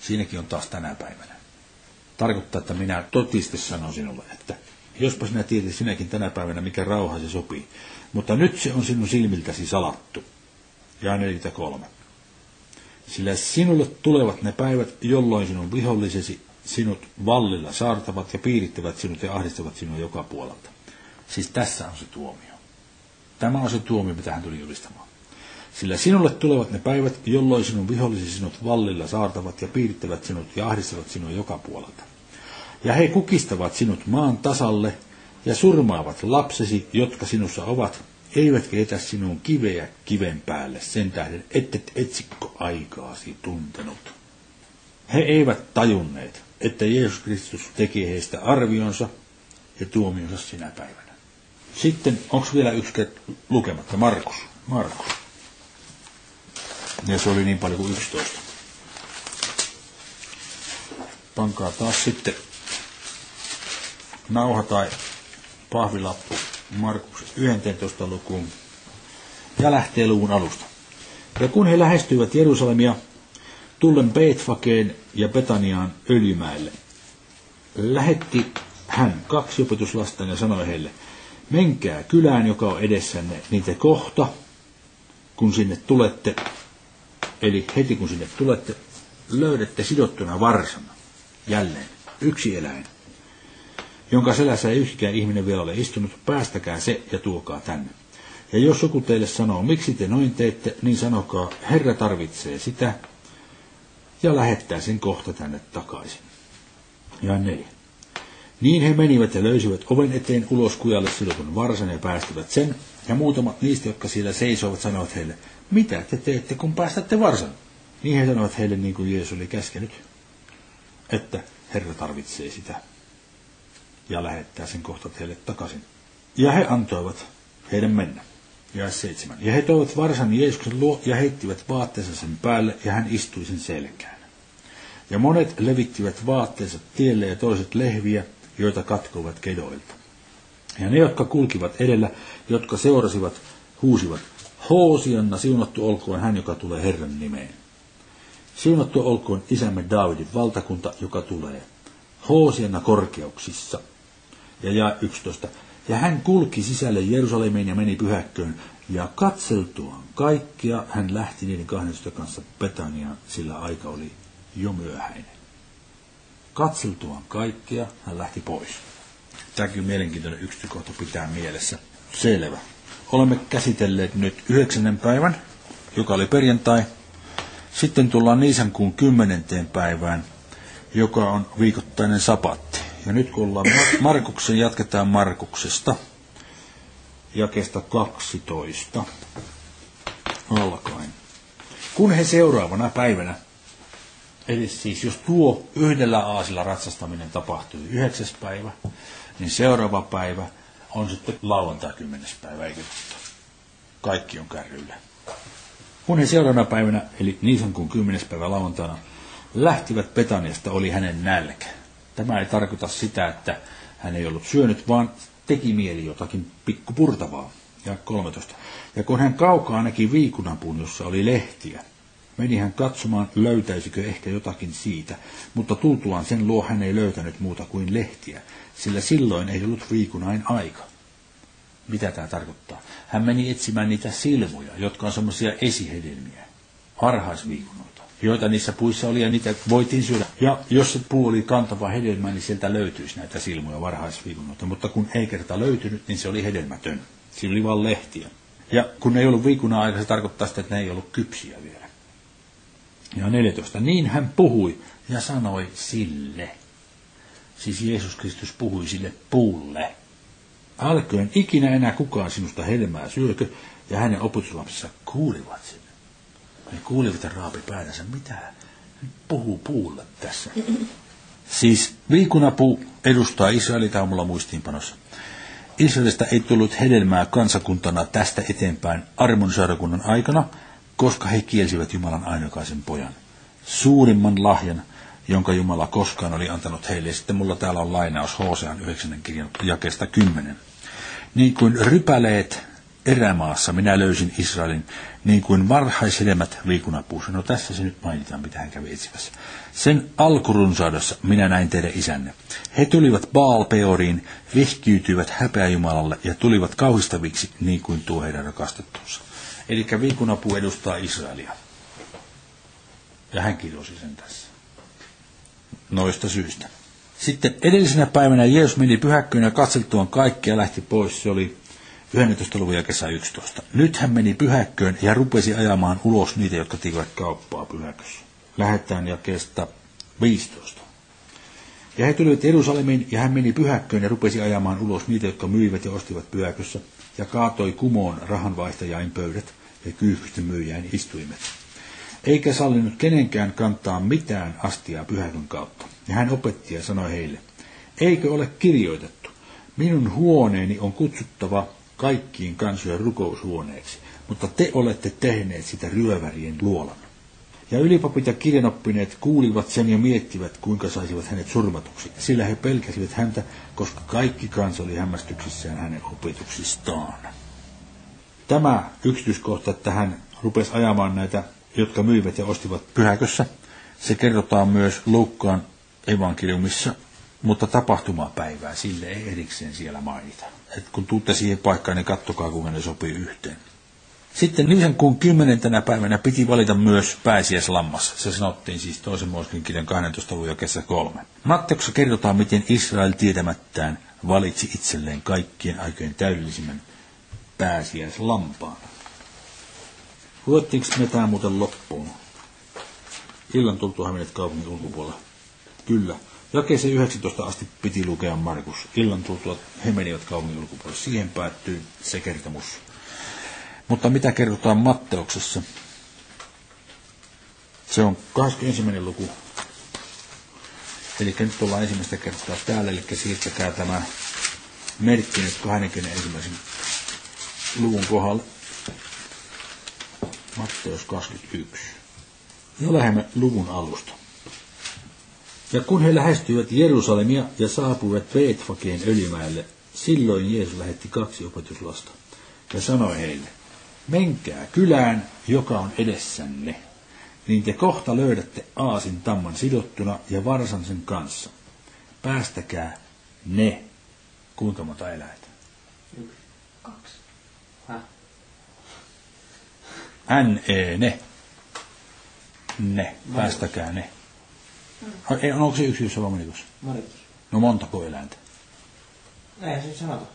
Siinäkin on taas tänä päivänä. Tarkoittaa, että minä totisesti sanon sinulle, että jospa sinä tiedät sinäkin tänä päivänä, mikä rauha se sopii. Mutta nyt se on sinun silmiltäsi salattu. Ja 43. Sillä sinulle tulevat ne päivät, jolloin sinun vihollisesi, sinut vallilla saartavat ja piirittävät sinut ja ahdistavat sinua joka puolelta. Siis tässä on se tuomio. Tämä on se tuomio, mitä hän tuli julistamaan. Sillä sinulle tulevat ne päivät, jolloin sinun vihollisi sinut vallilla saartavat ja piirittävät sinut ja ahdistavat sinua joka puolelta. Ja he kukistavat sinut maan tasalle ja surmaavat lapsesi, jotka sinussa ovat, eivätkä etä sinun kiveä kiven päälle sen tähden, ettet etsikko aikaasi tuntenut. He eivät tajunneet, että Jeesus Kristus teki heistä arvionsa ja tuomionsa sinä päivänä. Sitten, onko vielä yksi lukematta? Markus. Markus. Ja se oli niin paljon kuin 11. Pankaa taas sitten nauha tai pahvilappu Markus 11 lukuun ja lähtee luvun alusta. Ja kun he lähestyivät Jerusalemia, tullen Beetfakeen ja Betaniaan Öljymäelle, lähetti hän kaksi opetuslasta ja sanoi heille, menkää kylään, joka on edessänne, te kohta, kun sinne tulette, eli heti kun sinne tulette, löydätte sidottuna varsana, jälleen, yksi eläin, jonka selässä ei yksikään ihminen vielä ole istunut, päästäkää se ja tuokaa tänne. Ja jos joku teille sanoo, miksi te noin teette, niin sanokaa, Herra tarvitsee sitä, ja lähettää sen kohta tänne takaisin. Ja neljä. Niin he menivät ja löysivät oven eteen ulos kujalle sidotun varsan ja päästivät sen, ja muutamat niistä, jotka siellä seisoivat, sanoivat heille, mitä te teette, kun päästätte varsan? Niin he sanoivat heille niin kuin Jeesus oli käskenyt, että Herra tarvitsee sitä ja lähettää sen kohta heille takaisin. Ja he antoivat heidän mennä. Ja seitsemän. Ja he toivat varsan Jeesuksen luo ja heittivät vaatteensa sen päälle ja hän istui sen selkään. Ja monet levittivät vaatteensa tielle ja toiset lehviä, joita katkoivat kedoilta. Ja ne, jotka kulkivat edellä, jotka seurasivat, huusivat, Hoosianna, siunattu olkoon hän, joka tulee Herran nimeen. Siunattu olkoon isämme Davidin valtakunta, joka tulee. Hoosianna korkeuksissa. Ja ja 11. Ja hän kulki sisälle Jerusalemiin ja meni pyhäkköön, ja katseltuaan kaikkia hän lähti niiden 12 kanssa Betaniaan, sillä aika oli jo myöhäinen. Katseltuaan kaikkia hän lähti pois. Tämäkin mielenkiintoinen yksityiskohta pitää mielessä. Selvä. Olemme käsitelleet nyt yhdeksännen päivän, joka oli perjantai. Sitten tullaan Niisan kuun kymmenenteen päivään, joka on viikoittainen sapatti. Ja nyt kun ollaan Markuksen, jatketaan Markuksesta jakesta 12 alkaen. Kun he seuraavana päivänä, eli siis jos tuo yhdellä aasilla ratsastaminen tapahtui yhdeksäs päivä, niin seuraava päivä on sitten lauantai kymmenes päivä, eikö Kaikki on kärryillä. Kun he seuraavana päivänä, eli niin kuin kymmenes päivä lauantaina, lähtivät Petaniasta, oli hänen nälkä. Tämä ei tarkoita sitä, että hän ei ollut syönyt, vaan teki mieli jotakin pikkupurtavaa. Ja 13. Ja kun hän kaukaa näki viikunapuun, jossa oli lehtiä, meni hän katsomaan, löytäisikö ehkä jotakin siitä, mutta tultuaan sen luo hän ei löytänyt muuta kuin lehtiä, sillä silloin ei ollut viikunain aika. Mitä tämä tarkoittaa? Hän meni etsimään niitä silmuja, jotka on semmoisia esihedelmiä, varhaisviikunoita joita niissä puissa oli ja niitä voitiin syödä. Ja jos se puu oli kantava hedelmä, niin sieltä löytyisi näitä silmuja varhaisviikunoita. Mutta kun ei kerta löytynyt, niin se oli hedelmätön. Siinä oli vain lehtiä. Ja kun ei ollut viikuna aika, se tarkoittaa sitä, että ne ei ollut kypsiä vielä. Ja 14. Niin hän puhui ja sanoi sille. Siis Jeesus Kristus puhui sille puulle. Alkoen ikinä enää kukaan sinusta hedelmää syökö, ja hänen opetuslapsensa kuulivat sen. Ne kuulivat ja raapi päätänsä, mitä puhuu puulle tässä. Siis viikunapuu edustaa Israelin mulla muistiinpanossa. Israelista ei tullut hedelmää kansakuntana tästä eteenpäin armon aikana, koska he kielsivät Jumalan ainokaisen pojan. Suurimman lahjan, jonka Jumala koskaan oli antanut heille. Sitten mulla täällä on lainaus Hosean 9. kirjan jakesta 10. Niin kuin rypäleet erämaassa minä löysin Israelin, niin kuin varhaishedelmät viikunapuussa. No tässä se nyt mainitaan, mitä hän kävi etsimässä. Sen alkurunsaudessa minä näin teidän isänne. He tulivat Baal Peoriin, vihkiytyivät häpeäjumalalle ja tulivat kauhistaviksi niin kuin tuo heidän rakastettunsa. Eli viikunapuu edustaa Israelia. Ja hän kirjoisi sen tässä. noista syistä. Sitten edellisenä päivänä Jeesus meni pyhäkköön ja katseltuaan kaikkea lähti pois. Se oli 11. luvun ja kesä 11. Nyt hän meni pyhäkköön ja rupesi ajamaan ulos niitä, jotka tekivät kauppaa pyhäkössä. Lähetään jakeesta 15. Ja he tulivat Jerusalemiin ja hän meni pyhäkköön ja rupesi ajamaan ulos niitä, jotka myivät ja ostivat pyhäkössä ja kaatoi kumoon rahanvaihtajain pöydät ja kyyhkysten myyjäin istuimet. Eikä sallinut kenenkään kantaa mitään astiaa pyhäkön kautta. Ja hän opetti ja sanoi heille, eikö ole kirjoitettu, minun huoneeni on kutsuttava kaikkiin kansojen rukoushuoneeksi, mutta te olette tehneet sitä ryövärien luolan. Ja ylipapit ja kirjanoppineet kuulivat sen ja miettivät, kuinka saisivat hänet surmatuksi, sillä he pelkäsivät häntä, koska kaikki kansa oli hämmästyksissään hänen opetuksistaan. Tämä yksityiskohta, että hän rupesi ajamaan näitä, jotka myivät ja ostivat pyhäkössä, se kerrotaan myös Lukkaan evankeliumissa, mutta tapahtumapäivää sille ei erikseen siellä mainita. Et kun tuutte siihen paikkaan, niin kattokaa, kuinka ne sopii yhteen. Sitten niiden kuun kymmenentenä päivänä piti valita myös pääsiäislammas. Se sanottiin siis toisen Mooskin kirjan 12. luvun kesä kolme. Matteuksessa kerrotaan, miten Israel tietämättään valitsi itselleen kaikkien aikojen täydellisimmän pääsiäislampaan. Luettiinko me tämä muuten loppuun? Illan tultua menet kaupungin ulkopuolella. Kyllä. Jakeeseen 19 asti piti lukea Markus. Illan tultua he menivät kaupungin ulkopuolelle. Siihen päättyy se kertomus. Mutta mitä kerrotaan Matteuksessa? Se on 21. luku. Eli nyt ollaan ensimmäistä kertaa täällä, eli siirtäkää tämä merkki nyt 21. luvun kohdalle. Matteus 21. Ja lähdemme luvun alusta. Ja kun he lähestyivät Jerusalemia ja saapuivat Beetfakeen öljymäelle, silloin Jeesus lähetti kaksi opetuslasta ja sanoi heille, menkää kylään, joka on edessänne, niin te kohta löydätte aasin tamman sidottuna ja varsan sen kanssa. Päästäkää ne. Kuinka monta eläintä? Yksi. Kaksi. Häh? N-E, ne. Ne. Päästäkää ne. Ei, onko se yksi monitus? Maritus. No montako eläintä? Eihän se sanota.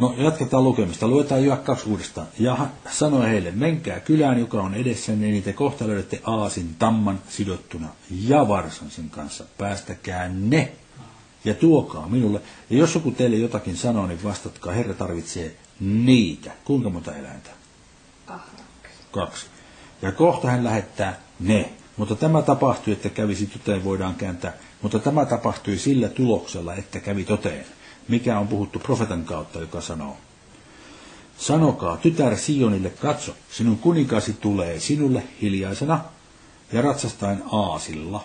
No jatketaan lukemista. Luetaan Jaak kaksi uudestaan. Ja sanoi heille, menkää kylään, joka on edessä, niin te kohta löydätte aasin tamman sidottuna ja varsan sen kanssa. Päästäkää ne ja tuokaa minulle. Ja jos joku teille jotakin sanoo, niin vastatkaa, Herra tarvitsee niitä. Kuinka monta eläintä? Kaksi. Ja kohta hän lähettää ne. Mutta tämä tapahtui, että kävisi toteen, voidaan kääntää. Mutta tämä tapahtui sillä tuloksella, että kävi toteen. Mikä on puhuttu profetan kautta, joka sanoo. Sanokaa, tytär Sionille, katso, sinun kuninkaasi tulee sinulle hiljaisena ja ratsastain aasilla,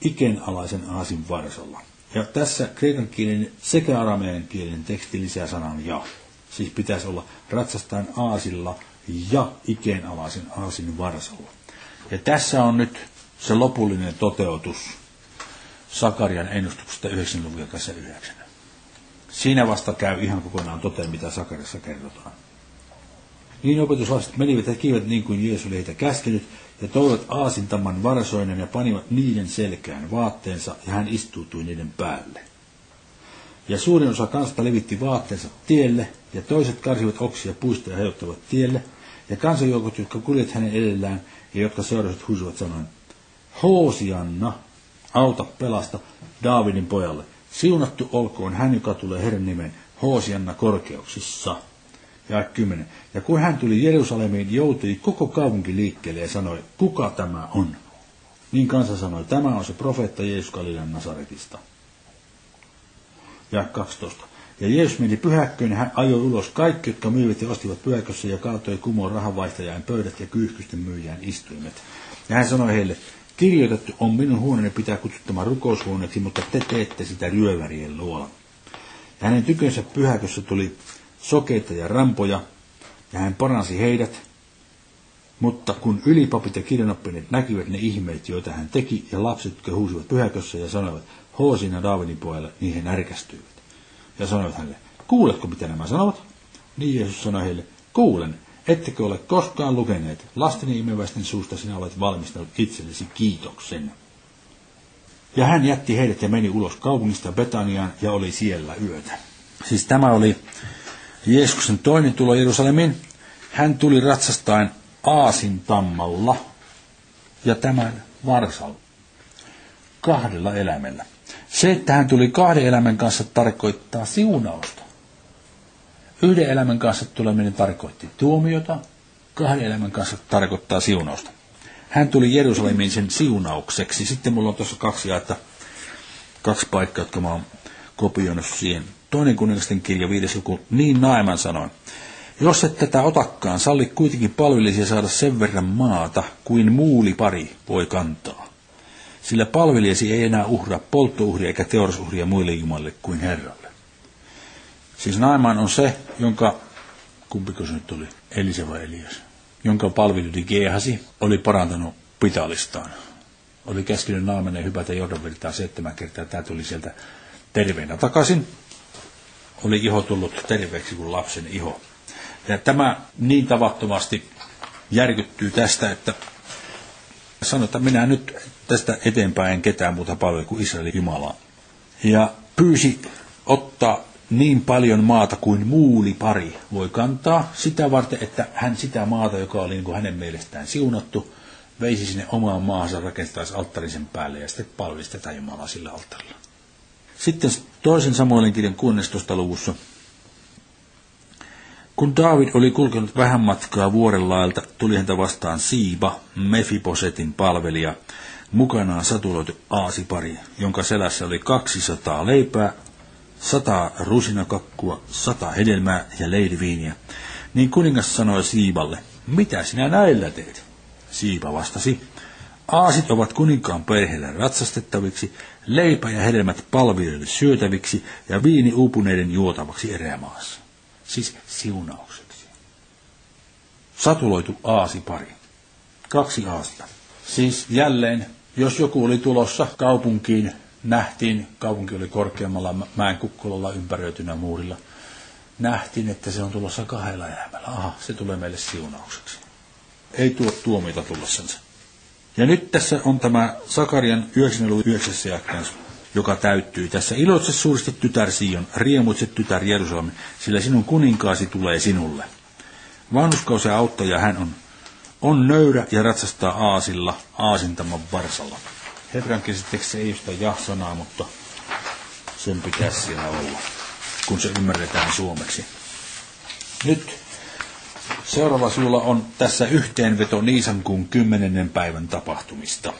ikenalaisen aasin varsalla. Ja tässä kreikan kielinen sekä aramean kielinen teksti lisää sanan ja. Siis pitäisi olla ratsastain aasilla ja ikeenalaisen aasin varsalla. Ja tässä on nyt se lopullinen toteutus Sakarian ennustuksesta 9 luvun 9. Siinä vasta käy ihan kokonaan toteen, mitä Sakariassa kerrotaan. Niin opetuslaiset menivät ja kiivät niin kuin Jeesus oli heitä käskenyt, ja toivat aasintaman varsoinen ja panivat niiden selkään vaatteensa, ja hän istuutui niiden päälle. Ja suurin osa kansasta levitti vaatteensa tielle, ja toiset karsivat oksia puista ja hejottavat tielle, ja kansanjoukot, jotka kuljet hänen edellään, ja jotka seurasivat huusivat sanoen, Hoosianna, auta pelasta Daavidin pojalle. Siunattu olkoon hän, joka tulee Herran nimen Hoosianna korkeuksissa. Ja 10. Ja kun hän tuli Jerusalemiin, joutui koko kaupunki liikkeelle ja sanoi, kuka tämä on? Niin kansa sanoi, tämä on se profeetta Jeesus Galilean Nasaretista. Ja 12. Ja Jeesus meni pyhäkköön ja hän ajoi ulos kaikki, jotka myivät ja ostivat pyhäkössä ja kaatoi kumoon rahanvaihtajain pöydät ja kyyhkysten myyjään istuimet. Ja hän sanoi heille, kirjoitettu on minun huoneeni pitää kutsuttamaan rukoushuoneeksi, mutta te teette sitä ryövärien luola. Ja hänen tykönsä pyhäkössä tuli sokeita ja rampoja, ja hän paransi heidät, mutta kun ylipapit ja kirjanoppineet näkivät ne ihmeet, joita hän teki, ja lapset, jotka huusivat pyhäkössä ja sanoivat, Hoosina Daavidin pojalle, niin he närkästyivät. Ja sanoivat hänelle, kuuletko mitä nämä sanovat? Niin Jeesus sanoi heille, kuulen. Ettekö ole koskaan lukeneet, lasteni imeväisten suusta sinä olet valmistanut itsellesi kiitoksen. Ja hän jätti heidät ja meni ulos kaupungista Betaniaan ja oli siellä yötä. Siis tämä oli Jeesuksen toinen tulo Jerusalemiin. Hän tuli ratsastaen Aasin tammalla ja tämän varsalla. Kahdella eläimellä. Se, että hän tuli kahden elämän kanssa, tarkoittaa siunausta. Yhden elämän kanssa tuleminen tarkoitti tuomiota, kahden elämän kanssa tarkoittaa siunausta. Hän tuli Jerusalemiin sen siunaukseksi. Sitten mulla on tuossa kaksi jaetta, kaksi paikkaa, jotka mä oon kopioinut siihen. Toinen kuningasten kirja, viides luku, niin Naeman sanoin. Jos et tätä otakkaan, salli kuitenkin palvelisia saada sen verran maata, kuin muuli pari voi kantaa. Sillä palvelijasi ei enää uhraa polttouhria eikä teorosuhria muille jumalle kuin Herralle. Siis Naaman on se, jonka, kumpiko se nyt oli, Elisa vai Elias, jonka palvelijoiden Geehasi oli parantanut pitalistaan. Oli käskenyt Naamanen hypätä Jordanvirtaan seitsemän kertaa. Tämä tuli sieltä terveenä takaisin. Oli iho tullut terveeksi kuin lapsen iho. Ja tämä niin tavattomasti järkyttyy tästä, että sanoi, että minä nyt tästä eteenpäin en ketään muuta paljon kuin Israelin Jumalaa. Ja pyysi ottaa niin paljon maata kuin muuli pari voi kantaa, sitä varten, että hän sitä maata, joka oli niin kuin hänen mielestään siunattu, veisi sinne omaan maahansa, rakentaisi alttarisen päälle ja sitten palvelisi tätä Jumalaa sillä alttarilla. Sitten toisen Samuelin kirjan 16. luvussa. Kun David oli kulkenut vähän matkaa vuorenlaelta, tuli häntä vastaan Siiba, Mefiposetin palvelija, mukanaan satuloitu aasipari, jonka selässä oli 200 leipää, 100 rusinakakkua, 100 hedelmää ja leiliviiniä. Niin kuningas sanoi Siiballe, mitä sinä näillä teet? Siiba vastasi, aasit ovat kuninkaan perheelle ratsastettaviksi, leipä ja hedelmät palvilijoille syötäviksi ja viini uupuneiden juotavaksi erämaassa. Siis siunaukseksi. Satuloitu aasipari. Kaksi aasta. Siis jälleen jos joku oli tulossa kaupunkiin, nähtiin, kaupunki oli korkeammalla mäen kukkulalla ympäröitynä muurilla, nähtiin, että se on tulossa kahdella elämällä. Aha, se tulee meille siunaukseksi. Ei tuo tuomita tullessansa. Ja nyt tässä on tämä Sakarian 99 jakkeens, joka täyttyy. Tässä iloitse suuresti tytär Sion, riemuitse tytär Jerusalem, sillä sinun kuninkaasi tulee sinulle. Vanhuskaus ja auttaja hän on on nöyrä ja ratsastaa aasilla aasintaman varsalla. Hebrankielisesti ei sitä ja-sanaa, mutta sen pitäisi siellä olla, kun se ymmärretään suomeksi. Nyt seuraava sulla on tässä yhteenveto Niisankuun kymmenennen päivän tapahtumista.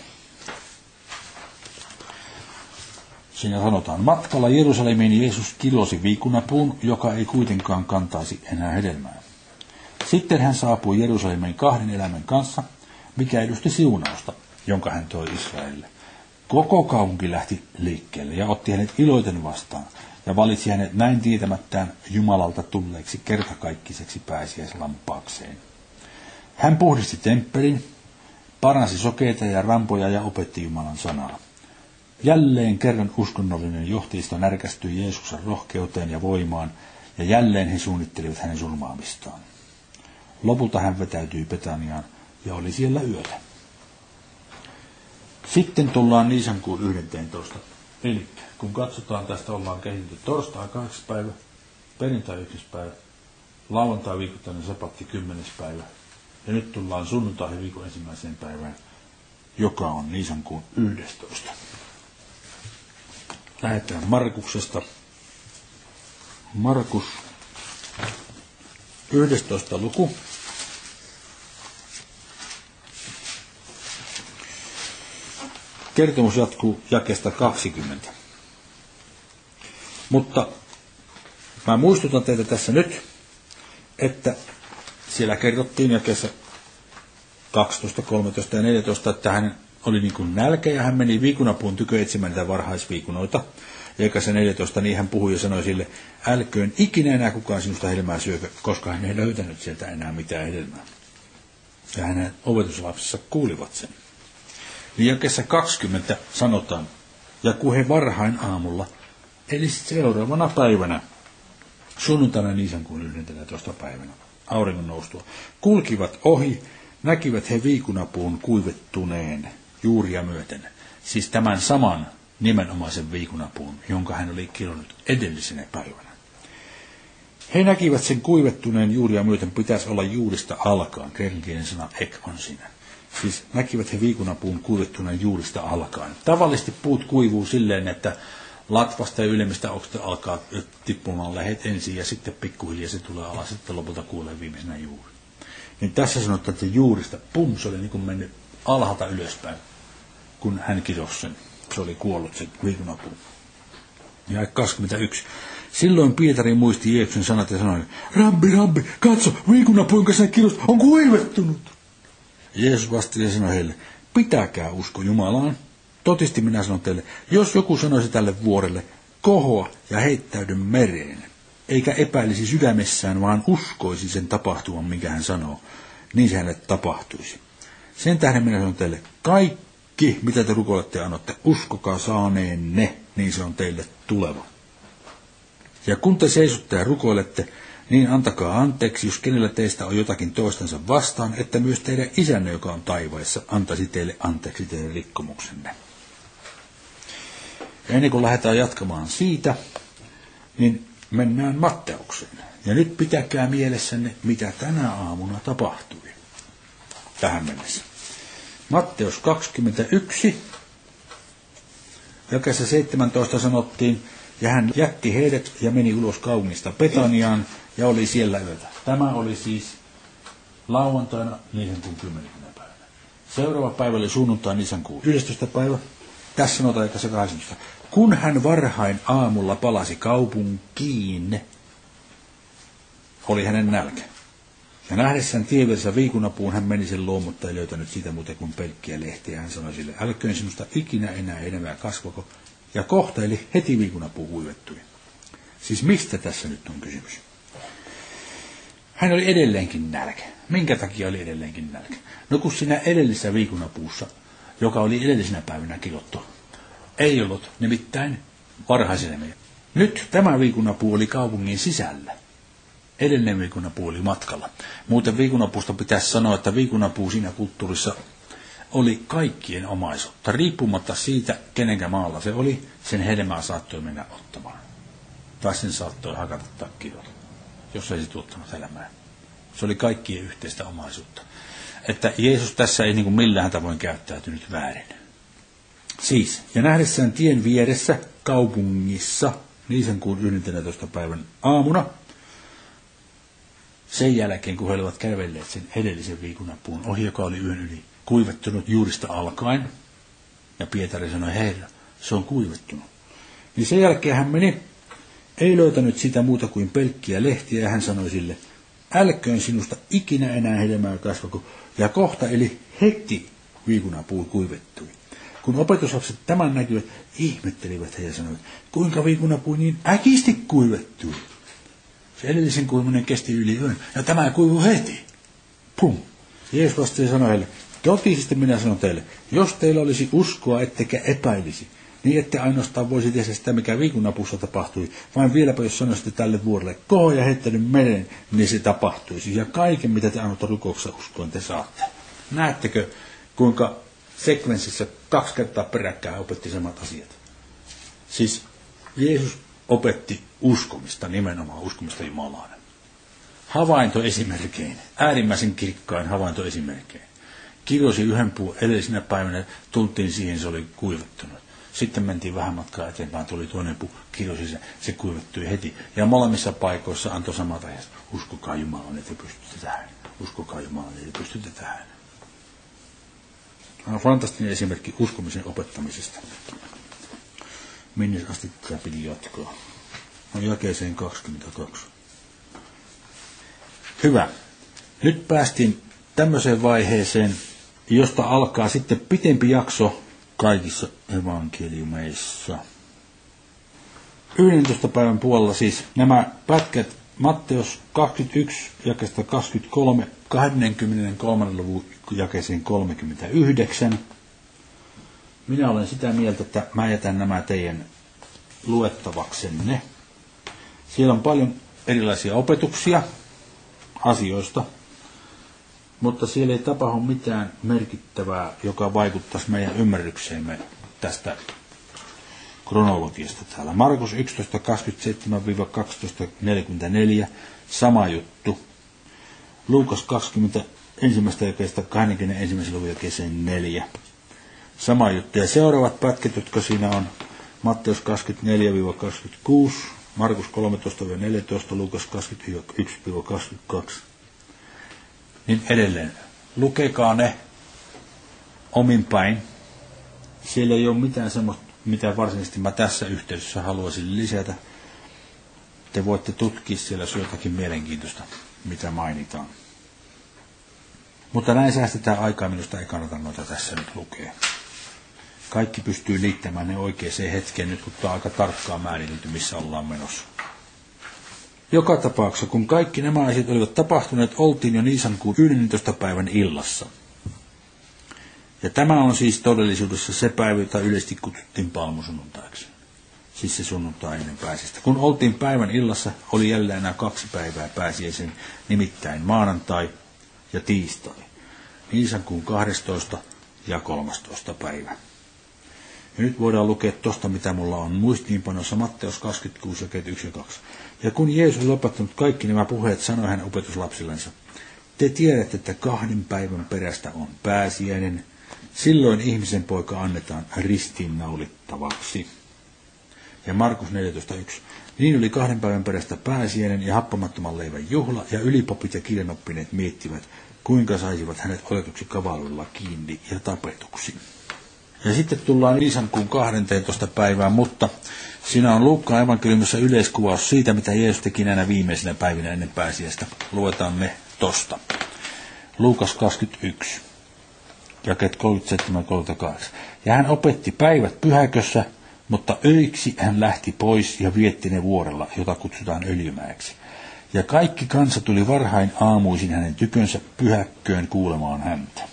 Siinä sanotaan, matkalla Jerusalemiin Jeesus kilosi viikunapuun, joka ei kuitenkaan kantaisi enää hedelmää. Sitten hän saapui Jerusalemin kahden elämän kanssa, mikä edusti siunausta, jonka hän toi Israelille. Koko kaupunki lähti liikkeelle ja otti hänet iloiten vastaan ja valitsi hänet näin tietämättään Jumalalta tulleeksi kertakaikkiseksi pääsiäislampaakseen. Hän puhdisti temppelin, paransi sokeita ja rampoja ja opetti Jumalan sanaa. Jälleen kerran uskonnollinen johtajisto närkästyi Jeesuksen rohkeuteen ja voimaan, ja jälleen he suunnittelivat hänen surmaamistaan. Lopulta hän vetäytyi Betaniaan ja oli siellä yötä. Sitten tullaan Niisankuun 11. Eli kun katsotaan, tästä ollaan kehitetty torstai 8. päivä, perjantai 9. päivä, lauantai viikoittainen sapatti 10. päivä. Ja nyt tullaan sunnuntai viikon ensimmäiseen päivään, joka on Niisankuun 11. Lähetään Markuksesta. Markus 11. luku. Kertomus jatkuu jakesta 20. Mutta mä muistutan teitä tässä nyt, että siellä kerrottiin jakessa 12, 13 ja 14, että hän oli niin kuin nälkä ja hän meni viikunapuun tykö etsimään niitä varhaisviikunoita. Ja se 14, niin hän puhui ja sanoi sille, älköön ikinä enää kukaan sinusta hedelmää syökö, koska hän ei löytänyt sieltä enää mitään hedelmää. Ja hänen opetuslapsissa kuulivat sen. Niin jakessa 20 sanotaan, ja kun he varhain aamulla, eli seuraavana päivänä, sunnuntaina Niisankuun 11. päivänä, auringon noustua. Kulkivat ohi, näkivät he viikunapuun kuivettuneen juuria myöten. Siis tämän saman nimenomaisen viikunapuun, jonka hän oli kilonnut edellisenä päivänä. He näkivät sen kuivettuneen juuria myöten, pitäisi olla juurista alkaen, kreikankielinen sana ek on siinä. Siis näkivät he viikunapuun kuivettuneen juurista alkaen. Tavallisesti puut kuivuu silleen, että latvasta ja ylemmistä oksista alkaa tippumaan lähet ensin ja sitten pikkuhiljaa se tulee alas, sitten lopulta kuulee viimeisenä juuri. Niin tässä sanotaan, että juurista, pum, se oli niin kuin mennyt alhaalta ylöspäin, kun hän kirosi sen. Se oli kuollut se viikunapuu. Ja 21. Silloin Pietari muisti Jeesuksen sanat ja sanoi, Rabbi, Rabbi, katso, viikunapuu, jonka sinä kirosit, on kuivettunut. Jeesus vastasi ja sanoi heille, pitäkää usko Jumalaan. Totisti minä sanon teille, jos joku sanoisi tälle vuorelle, kohoa ja heittäydy mereen, eikä epäilisi sydämessään, vaan uskoisi sen tapahtuman, minkä hän sanoo, niin se hänelle tapahtuisi. Sen tähden minä sanon teille, kaikki, mitä te rukoilette ja annatte, uskokaa saaneenne, niin se on teille tuleva. Ja kun te seisotte ja rukoilette, niin antakaa anteeksi, jos kenellä teistä on jotakin toistensa vastaan, että myös teidän isänne, joka on taivaissa, antaisi teille anteeksi teidän rikkomuksenne. Ja ennen kuin lähdetään jatkamaan siitä, niin mennään Matteukseen. Ja nyt pitäkää mielessänne, mitä tänä aamuna tapahtui tähän mennessä. Matteus 21, jakessa 17 sanottiin, ja hän jätti heidät ja meni ulos kaupungista Petaniaan ja oli siellä yötä. Tämä oli siis lauantaina niiden kuun 10. päivänä. Seuraava päivä oli sunnuntai Nisan kuun 11. päivä. Tässä sanotaan, että se 18. Kun hän varhain aamulla palasi kaupunkiin, oli hänen nälkä. Ja nähdessään tieverssä viikunapuun hän meni sen luo, mutta ei löytänyt sitä muuta kuin pelkkiä lehtiä. Hän sanoi sille, älköön sinusta ikinä enää enemmän kasvako. Ja kohta, eli heti viikunapuu huivettui. Siis mistä tässä nyt on kysymys? Hän oli edelleenkin nälkä. Minkä takia oli edelleenkin nälkä? No kun siinä edellisessä viikunapuussa, joka oli edellisenä päivänä kilottu, ei ollut nimittäin varhaisena. Nyt tämä viikunapuu oli kaupungin sisällä. Edellinen viikunapuu oli matkalla. Muuten viikunapuusta pitäisi sanoa, että viikunapuu siinä kulttuurissa oli kaikkien omaisuutta. Riippumatta siitä, kenenkä maalla se oli, sen hedelmää saattoi mennä ottamaan. Tai sen saattoi hakata takkiolla, jos ei tuottanut elämää. Se oli kaikkien yhteistä omaisuutta. Että Jeesus tässä ei niin kuin millään tavoin käyttäytynyt väärin. Siis, ja nähdessään tien vieressä kaupungissa, niisen kuun 11. päivän aamuna, sen jälkeen, kun he olivat kävelleet sen edellisen viikunapuun ohi, joka oli yön yli kuivettunut juurista alkaen, ja Pietari sanoi, herra, se on kuivettunut. Niin sen jälkeen hän meni, ei löytänyt sitä muuta kuin pelkkiä lehtiä, ja hän sanoi sille, älköön sinusta ikinä enää hedelmää kasvako. Ja kohta, eli heti viikunapuu kuivettui. Kun opetuslapset tämän näkivät, ihmettelivät he ja sanoivat, kuinka viikunapuu niin äkisti kuivettui. Se edellisen kuivuminen kesti yli yön, ja tämä kuivui heti. Pum. Jeesus vastasi sanoi heille, totisesti minä sanon teille, jos teillä olisi uskoa, ettekä epäilisi, niin ette ainoastaan voisi tehdä sitä, mikä viikunapussa tapahtui, vaan vieläpä jos sanoisitte tälle vuorelle, koho ja heittänyt meren, niin se tapahtuisi. Ja kaiken, mitä te annatte rukouksessa uskoon, te saatte. Näettekö, kuinka sekvenssissä kaksi kertaa peräkkäin opetti samat asiat? Siis Jeesus opetti uskomista, nimenomaan uskomista Jumalaan. Havaintoesimerkein, äärimmäisen kirkkain havaintoesimerkein. Kirjosi yhden puun edellisenä päivänä, tultiin siihen, se oli kuivattunut. Sitten mentiin vähän matkaa eteenpäin, tuli toinen puu, kirjosi se, se kuivattui heti. Ja molemmissa paikoissa antoi samat ajat. Uskokaa Jumalaan, että pystytte tähän. Uskokaa Jumalaan, että pystytte tähän. Tämä on fantastinen esimerkki uskomisen opettamisesta. Minne asti tämä piti jatkaa? No jakeeseen 22. Hyvä. Nyt päästiin tämmöiseen vaiheeseen, josta alkaa sitten pitempi jakso kaikissa evankeliumeissa. 11. päivän puolella siis nämä pätkät Matteus 21 jakesta 23, 23. luvun jakeeseen 39. Minä olen sitä mieltä, että mä jätän nämä teidän luettavaksenne. Siellä on paljon erilaisia opetuksia, asioista, mutta siellä ei tapahdu mitään merkittävää, joka vaikuttaisi meidän ymmärrykseemme tästä kronologiasta täällä. Markus 11.27-12.44, sama juttu. Luukas 20, ensimmäistä jakeesta 21. luvun jakeeseen 4. Sama juttu. Ja seuraavat pätkät, jotka siinä on Matteus 24-26, Markus 13-14, Luukas 21-22. Niin edelleen. Lukekaa ne omin päin. Siellä ei ole mitään semmoista, mitä varsinaisesti mä tässä yhteydessä haluaisin lisätä. Te voitte tutkia siellä jotakin mielenkiintoista, mitä mainitaan. Mutta näin säästetään aikaa, minusta ei kannata noita tässä nyt lukea. Kaikki pystyy liittämään ne oikeaan hetkeen nyt, kun tämä on aika tarkkaan määritelty, missä ollaan menossa. Joka tapauksessa, kun kaikki nämä asiat olivat tapahtuneet, oltiin jo Niisankuun 11. päivän illassa. Ja tämä on siis todellisuudessa se päivä, jota yleisesti kutsuttiin palmusunnuntaiksi. Siis se sunnuntai ennen pääsistä. Kun oltiin päivän illassa, oli jälleen enää kaksi päivää pääsiäisen, nimittäin maanantai ja tiistai. Niisankuun 12. ja 13. päivä. Ja nyt voidaan lukea tuosta, mitä mulla on muistiinpanossa Matteus 26, jakeet 1 ja 2. Ja kun Jeesus lopettanut kaikki nämä puheet, sanoi hän opetuslapsillensa, te tiedätte, että kahden päivän perästä on pääsiäinen, silloin ihmisen poika annetaan ristiinnaulittavaksi. Ja Markus 14.1. Niin oli kahden päivän perästä pääsiäinen ja happamattoman leivän juhla, ja ylipopit ja kirjanoppineet miettivät, kuinka saisivat hänet otetuksi kavaluilla kiinni ja tapetuksi. Ja sitten tullaan Iisankuun 12. päivään, mutta siinä on Luukkaan evankeliumissa yleiskuvaus siitä, mitä Jeesus teki näinä viimeisinä päivinä ennen pääsiäistä. Luetaan ne tosta. Luukas 21, jaket 37-38. Ja hän opetti päivät pyhäkössä, mutta öiksi hän lähti pois ja vietti ne vuorella, jota kutsutaan öljymäeksi. Ja kaikki kansa tuli varhain aamuisin hänen tykönsä pyhäkköön kuulemaan häntä.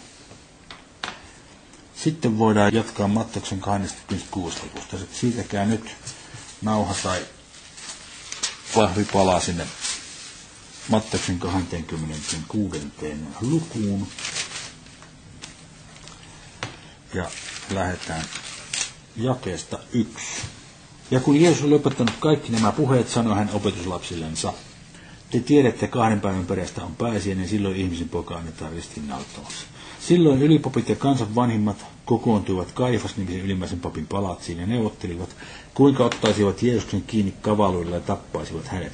Sitten voidaan jatkaa Matteksen 26. luvusta. Siitäkään nyt nauha tai vahvi palaa sinne Matteksen 26. lukuun. Ja lähdetään jakeesta yksi. Ja kun Jeesus oli lopettanut kaikki nämä puheet, sanoi hän opetuslapsillensa, te tiedätte kahden päivän perästä on pääsiäinen, silloin ihmisen poika annetaan ristiinnaulttavaksi. Silloin ylipopit ja kansan vanhimmat kokoontuivat Kaifas-nimisen ylimmäisen papin palatsiin ja neuvottelivat, kuinka ottaisivat Jeesuksen kiinni kavaluilla ja tappaisivat hänet.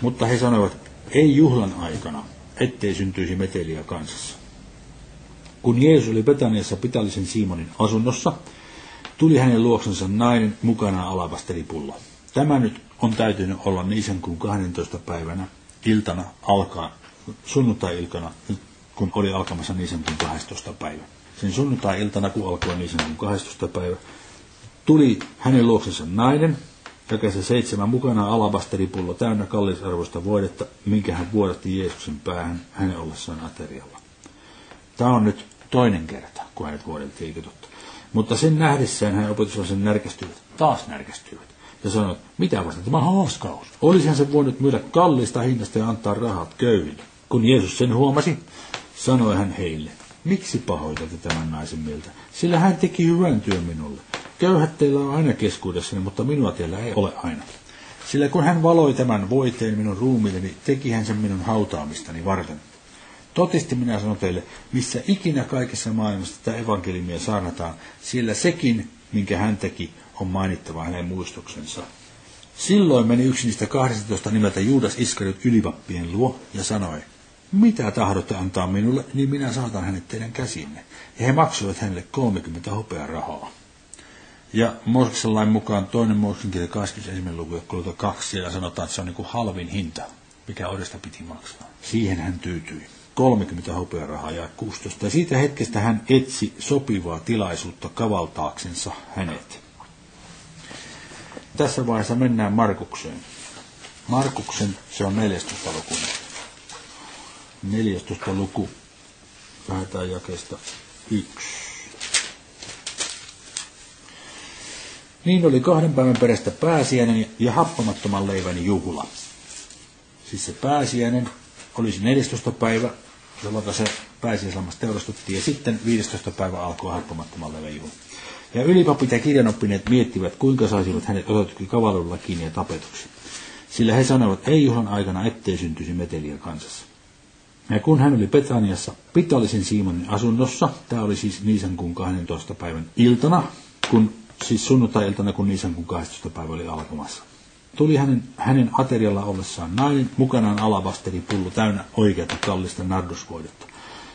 Mutta he sanoivat, ei juhlan aikana, ettei syntyisi meteliä kansassa. Kun Jeesus oli Betaniassa Pitallisen Simonin asunnossa, tuli hänen luoksensa nainen mukana alabasteripulla. Tämä nyt on täytynyt olla niisen kuin 12 päivänä iltana alkaa, sunnuntai-iltana, kun oli alkamassa niin sanotun 12. päivä. Sen sunnuntai-iltana, kun alkoi niin sanotun 12. päivä, tuli hänen luoksensa nainen, se seitsemän mukana alabasteripullo täynnä kallisarvoista voidetta, minkä hän vuodatti Jeesuksen päähän hänen ollessaan aterialla. Tämä on nyt toinen kerta, kun hänet vuodeltiin, eikö? Mutta sen nähdessään hän opetuslaisen närkästyivät, taas närkästyivät, ja sanoivat, mitä vasta tämä haaskaus? Olisihan se voinut myydä kallista hinnasta ja antaa rahat köyhille. Kun Jeesus sen huomasi, sanoi hän heille, miksi pahoitatte tämän naisen mieltä? Sillä hän teki hyvän työn minulle. Köyhät teillä on aina keskuudessani, mutta minua teillä ei ole aina. Sillä kun hän valoi tämän voiteen minun ruumiilleni, teki hän sen minun hautaamistani varten. Totisti minä sanon teille, missä ikinä kaikessa maailmassa tätä evankeliumia saarnataan, siellä sekin, minkä hän teki, on mainittava hänen muistuksensa. Silloin meni yksi niistä 12 nimeltä Juudas Iskariot ylivappien luo ja sanoi, mitä tahdotte antaa minulle, niin minä saatan hänet teidän käsinne. Ja he maksoivat hänelle 30 hopea rahaa. Ja Mooseksen lain mukaan toinen Mooseksen kirja 21. luku, ja 2, siellä sanotaan, että se on niin kuin halvin hinta, mikä odesta piti maksaa. Siihen hän tyytyi. 30 rahaa ja 16. Ja siitä hetkestä hän etsi sopivaa tilaisuutta kavaltaaksensa hänet. Tässä vaiheessa mennään Markukseen. Markuksen, se on 14. lukuinen. 14. luku, lähdetään jakeesta 1. Niin oli kahden päivän perästä pääsiäinen ja happamattoman leivän juhla. Siis se pääsiäinen olisi 14. päivä, jolloin se pääsiäislammas teurastettiin, ja sitten 15. päivä alkoi happamattoman levejuhla. Ja ylipapit ja kirjanoppineet miettivät, kuinka saisivat hänet otetuksi kavallilla kiinni ja tapetuksi. Sillä he sanoivat, ei juhlan aikana ettei syntyisi meteliä kansassa. Ja kun hän oli Petraniassa Pitallisen Simonin asunnossa, tämä oli siis Niisankuun 12. päivän iltana, kun, siis sunnuntai-iltana, kun Niisankuun 12. päivä oli alkamassa. Tuli hänen, hänen aterialla ollessaan nainen, mukanaan alabasteripullo täynnä oikeata kallista nardusvoidetta.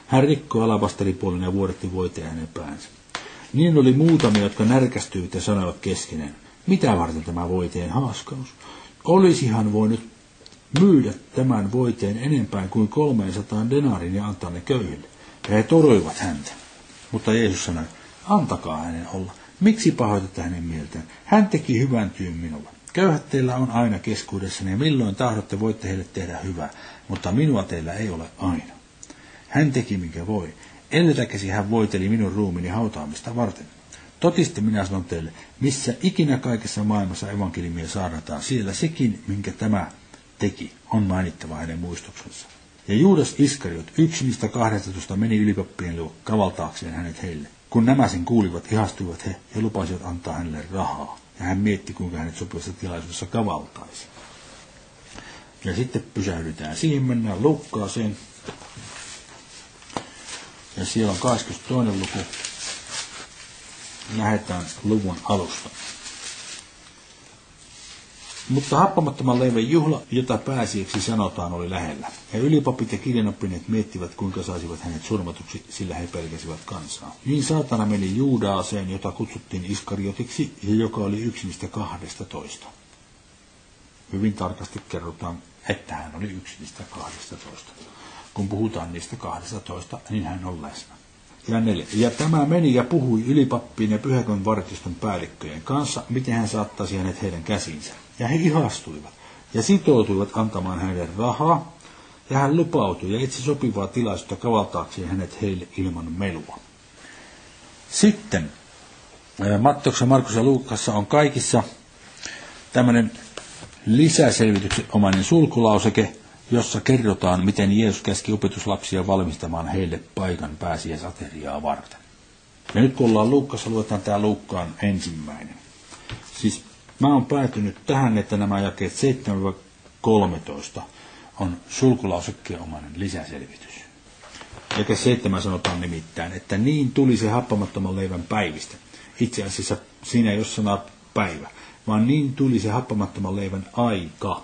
Hän rikkoi alabasteripuolen ja vuodetti voiteen hänen päänsä. Niin oli muutamia, jotka närkästyivät ja sanoivat keskenään, mitä varten tämä voiteen haaskaus? Olisihan voinut myydä tämän voiteen enempään kuin 300 denarin ja antaa ne köyhille. Ja he toroivat häntä. Mutta Jeesus sanoi, antakaa hänen olla. Miksi pahoitatte hänen mieltään? Hän teki hyvän työn minulle. Köyhät teillä on aina keskuudessani ja milloin tahdotte voitte heille tehdä hyvää, mutta minua teillä ei ole aina. Hän teki minkä voi. Edeltäkäsi hän voiteli minun ruumini hautaamista varten. Totisesti minä sanon teille, missä ikinä kaikessa maailmassa evankeliumia saarnataan, siellä sekin, minkä tämä teki, on mainittava hänen muistuksensa. Ja Juudas Iskariot, yksi niistä 12, meni ylipappien luo kavaltaakseen hänet heille. Kun nämä sen kuulivat, ihastuivat he ja lupasivat antaa hänelle rahaa. Ja hän mietti, kuinka hänet sopivassa tilaisuudessa kavaltaisi. Ja sitten pysähdytään siihen, mennään Lukkaaseen. Ja siellä on 22. luku. Lähdetään luvun alusta. Mutta happamattoman leivän juhla, jota pääsiäksi sanotaan, oli lähellä. Ja ylipapit ja kirjanoppineet miettivät, kuinka saisivat hänet surmatuksi, sillä he pelkäsivät kansaa. Niin saatana meni Juudaaseen, jota kutsuttiin Iskariotiksi, ja joka oli yksi niistä kahdesta toista. Hyvin tarkasti kerrotaan, että hän oli yksi niistä kahdesta toista. Kun puhutaan niistä kahdesta toista, niin hän on läsnä. Ja, neljä. ja tämä meni ja puhui ylipappien ja pyhäkön vartiston päällikköjen kanssa, miten hän saattaisi hänet heidän käsinsä. Ja he ihastuivat ja sitoutuivat antamaan hänelle rahaa, ja hän lupautui ja etsi sopivaa tilaisuutta kavaltaakseen hänet heille ilman melua. Sitten Mattoksessa, Markus ja Luukassa on kaikissa tämmöinen lisäselvityksen omainen sulkulauseke, jossa kerrotaan, miten Jeesus käski opetuslapsia valmistamaan heille paikan pääsiäisateriaa varten. Ja nyt kun ollaan Luukkassa, luetaan tämä Luukkaan ensimmäinen. Siis mä oon päätynyt tähän, että nämä jakeet 7-13 on sulkulausekkeenomainen lisäselvitys. Eikä 7 sanotaan nimittäin, että niin tuli se happamattoman leivän päivistä. Itse asiassa siinä ei ole sana päivä, vaan niin tuli se happamattoman leivän aika,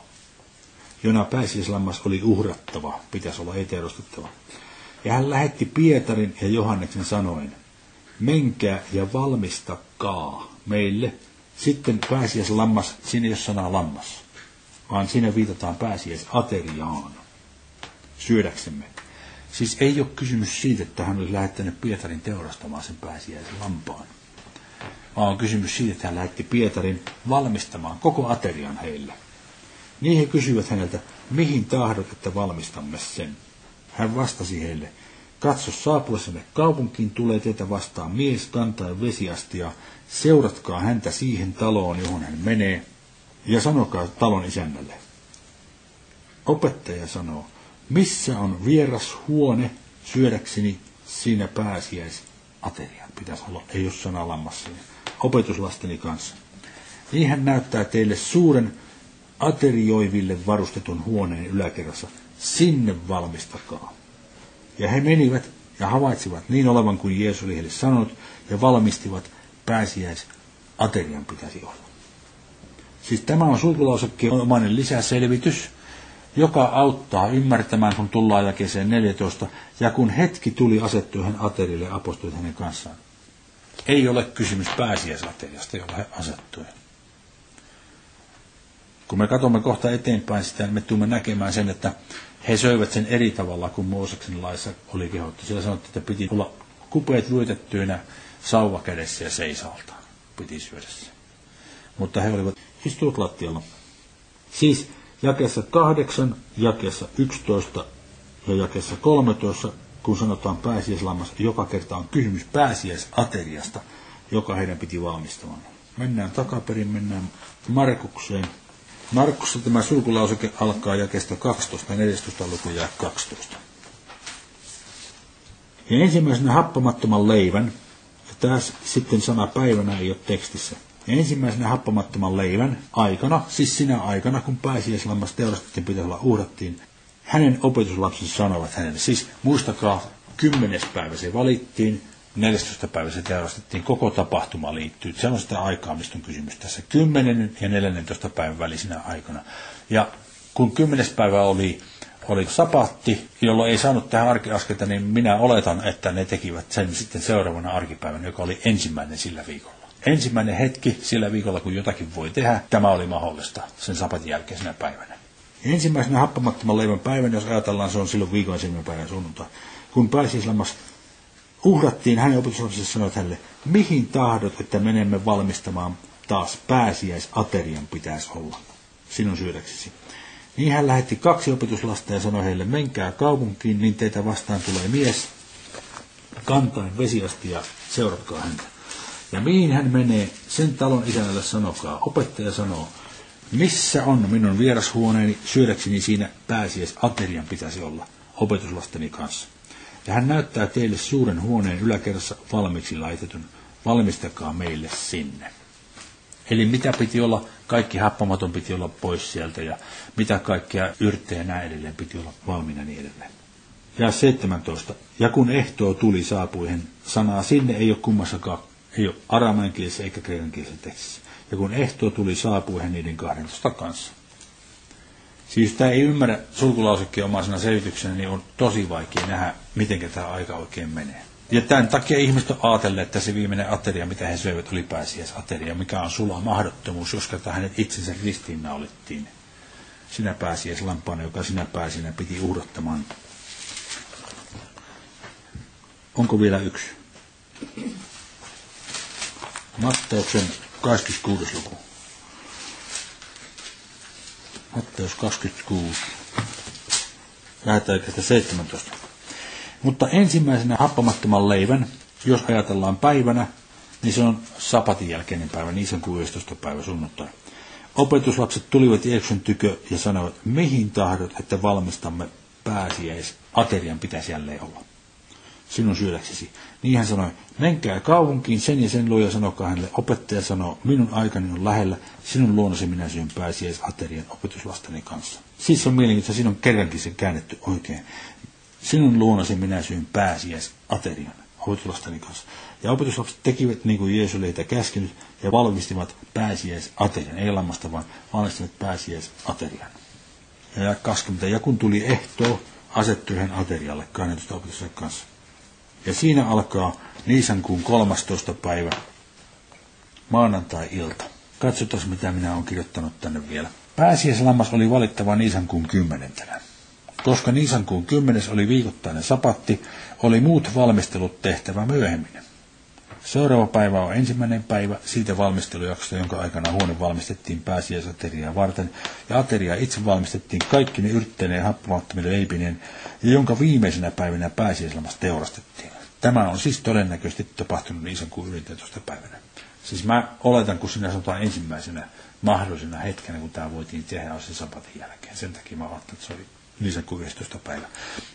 jona pääsiäislammas oli uhrattava, pitäisi olla eterostettava. Ja hän lähetti Pietarin ja Johanneksen sanoen, menkää ja valmistakaa meille sitten pääsiäislammas, siinä ei ole sanaa lammas, vaan siinä viitataan pääsiäisateriaan syödäksemme. Siis ei ole kysymys siitä, että hän olisi lähettänyt Pietarin teurastamaan sen pääsiäislampaan, vaan on kysymys siitä, että hän lähetti Pietarin valmistamaan koko aterian heille. Niin he kysyivät häneltä, mihin tahdot, että valmistamme sen. Hän vastasi heille, katso saapuessamme kaupunkiin tulee teitä vastaan mies kantaen vesiastia seuratkaa häntä siihen taloon, johon hän menee, ja sanokaa talon isännälle. Opettaja sanoo, missä on vieras huone syödäkseni siinä pääsiäis aterian. Pitäisi olla, ei ole sana lammassa. Opetuslasteni kanssa. Niin hän näyttää teille suuren aterioiville varustetun huoneen yläkerrassa. Sinne valmistakaa. Ja he menivät ja havaitsivat niin olevan kuin Jeesus oli heille sanonut, ja valmistivat pääsiäisaterian pitäisi olla. Siis tämä on sulkulausekkeen lisäselvitys, joka auttaa ymmärtämään, kun tullaan jakeeseen 14, ja kun hetki tuli asettua hän aterille apostolit hänen kanssaan. Ei ole kysymys pääsiäisateriasta, jolla he asettuivat. Kun me katsomme kohta eteenpäin sitä, niin me tulemme näkemään sen, että he söivät sen eri tavalla kuin Mooseksen laissa oli kehottu. Siellä sanottiin, että piti olla kupeet lyötettyinä sauva kädessä ja seisalta piti syödä se. Mutta he olivat istuut lattialla. Siis jakeessa 8, jakeessa 11 ja jakeessa 13, kun sanotaan pääsiäislammas, joka kerta on kysymys pääsiäisateriasta, joka heidän piti valmistamaan. Mennään takaperin, mennään Markukseen Markussa tämä sulkulauseke alkaa jakeesta 12, 14 luku ja 12. Ja ensimmäisenä happamattoman leivän, ja taas sitten sana päivänä ei ole tekstissä. Ja ensimmäisenä happamattoman leivän aikana, siis sinä aikana, kun pääsiäislammas teurastettiin, pitäisi olla uhrattiin, hänen opetuslapsensa sanovat hänelle, siis muistakaa, kymmenes päivä se valittiin, 14. päivä se teurastettiin, koko tapahtuma liittyy. Se on sitä aikaa, mistä on kysymys tässä 10. ja 14. päivän välisenä aikana. Ja kun 10. päivä oli, oli sapatti, jolloin ei saanut tähän arkiaskelta, niin minä oletan, että ne tekivät sen sitten seuraavana arkipäivänä, joka oli ensimmäinen sillä viikolla. Ensimmäinen hetki sillä viikolla, kun jotakin voi tehdä, tämä oli mahdollista sen sapatin jälkeisenä päivänä. Ensimmäisenä happamattoman leivän päivän, jos ajatellaan, se on silloin viikon ensimmäinen päivä sunnuntai. Kun pääsiäislammas uhrattiin, hänen opetuslapsensa sanoi hänelle, mihin tahdot, että menemme valmistamaan taas pääsiäisaterian pitäisi olla sinun syödäksesi. Niin hän lähetti kaksi opetuslasta ja sanoi heille, menkää kaupunkiin, niin teitä vastaan tulee mies, kantain ja seuratkaa häntä. Ja mihin hän menee, sen talon isännälle sanokaa. Opettaja sanoo, missä on minun vierashuoneeni, syödäkseni siinä pääsiäisaterian pitäisi olla opetuslasteni kanssa. Ja hän näyttää teille suuren huoneen yläkerrassa valmiiksi laitetun. Valmistakaa meille sinne. Eli mitä piti olla, kaikki happamaton piti olla pois sieltä ja mitä kaikkea yrttejä näin edelleen piti olla valmiina niin edelleen. Ja 17. Ja kun ehtoo tuli saapui hän, sanaa sinne ei ole kummassakaan, ei ole aramean kielessä eikä kreikan kielessä tekstissä. Ja kun ehtoo tuli saapui hän niiden 12 kanssa. Siis tämä ei ymmärrä sulkulausekkeen omaisena selityksenä, niin on tosi vaikea nähdä, miten tämä aika oikein menee. Ja tämän takia ihmiset on ajatelleet, että se viimeinen ateria, mitä he söivät, oli pääsiäisateria, mikä on sula mahdottomuus, jos hänet itsensä ristiinnaulittiin sinä pääsiäislampaana, joka sinä pääsinä piti uhdottamaan. Onko vielä yksi? Matteuksen 26. luku. Matteus 26. Lähdetään 17. Mutta ensimmäisenä happamattoman leivän, jos ajatellaan päivänä, niin se on sapatin jälkeinen päivä, niin se on 16. päivä sunnuntai. Opetuslapset tulivat Jeesuksen tykö ja sanoivat, mihin tahdot, että valmistamme pääsiäis, aterian pitäisi jälleen olla sinun syödäksesi. Niin hän sanoi, menkää kaupunkiin sen ja sen luo ja sanokaa hänelle. Opettaja sanoo, minun aikani on lähellä, sinun luonnosi minä syön aterian opetuslasteni kanssa. Siis on mielenkiintoista, siinä on kerrankin se käännetty oikein. Sinun luonnosi minä syön aterian opetuslasteni kanssa. Ja opetuslapset tekivät niin kuin Jeesus oli heitä käskenyt ja valmistivat aterian, ei lammasta, vaan valmistivat aterian. Ja 20. Ja kun tuli ehto, asettui hän aterialle 12 opetuslasten kanssa. Ja siinä alkaa Niisankuun 13. päivä, maanantai-ilta. Katsotaan, mitä minä olen kirjoittanut tänne vielä. Pääsiäislammas oli valittava Niisankuun kymmenentenä. Koska Niisankuun kymmenes oli viikoittainen sapatti, oli muut valmistelut tehtävä myöhemmin. Seuraava päivä on ensimmäinen päivä siitä valmistelujaksosta, jonka aikana huone valmistettiin pääsiäisateriaa varten, ja ateria itse valmistettiin kaikki ne yrtteineen happamattomille leipineen, ja jonka viimeisenä päivänä pääsiäislamassa teurastettiin. Tämä on siis todennäköisesti tapahtunut niin kuin 11. päivänä. Siis mä oletan, kun sinä sanotaan ensimmäisenä mahdollisena hetkenä, kun tämä voitiin tehdä, on se sapatin jälkeen. Sen takia mä ajattelin, että se oli niin kuin 11. päivä.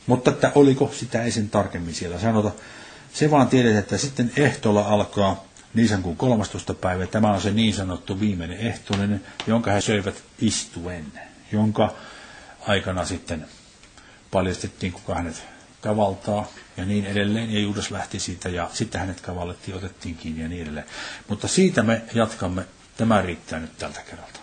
Mutta että oliko sitä ei sen tarkemmin siellä sanota. Se vaan tiedetään, että sitten ehtolla alkaa niin kuin 13. päivä. Tämä on se niin sanottu viimeinen ehtoollinen, jonka he söivät istuen, jonka aikana sitten paljastettiin, kuka hänet kavaltaa ja niin edelleen. Ja Juudas lähti siitä ja sitten hänet kavallettiin, otettiin kiinni ja niin edelleen. Mutta siitä me jatkamme. Tämä riittää nyt tältä kerralta.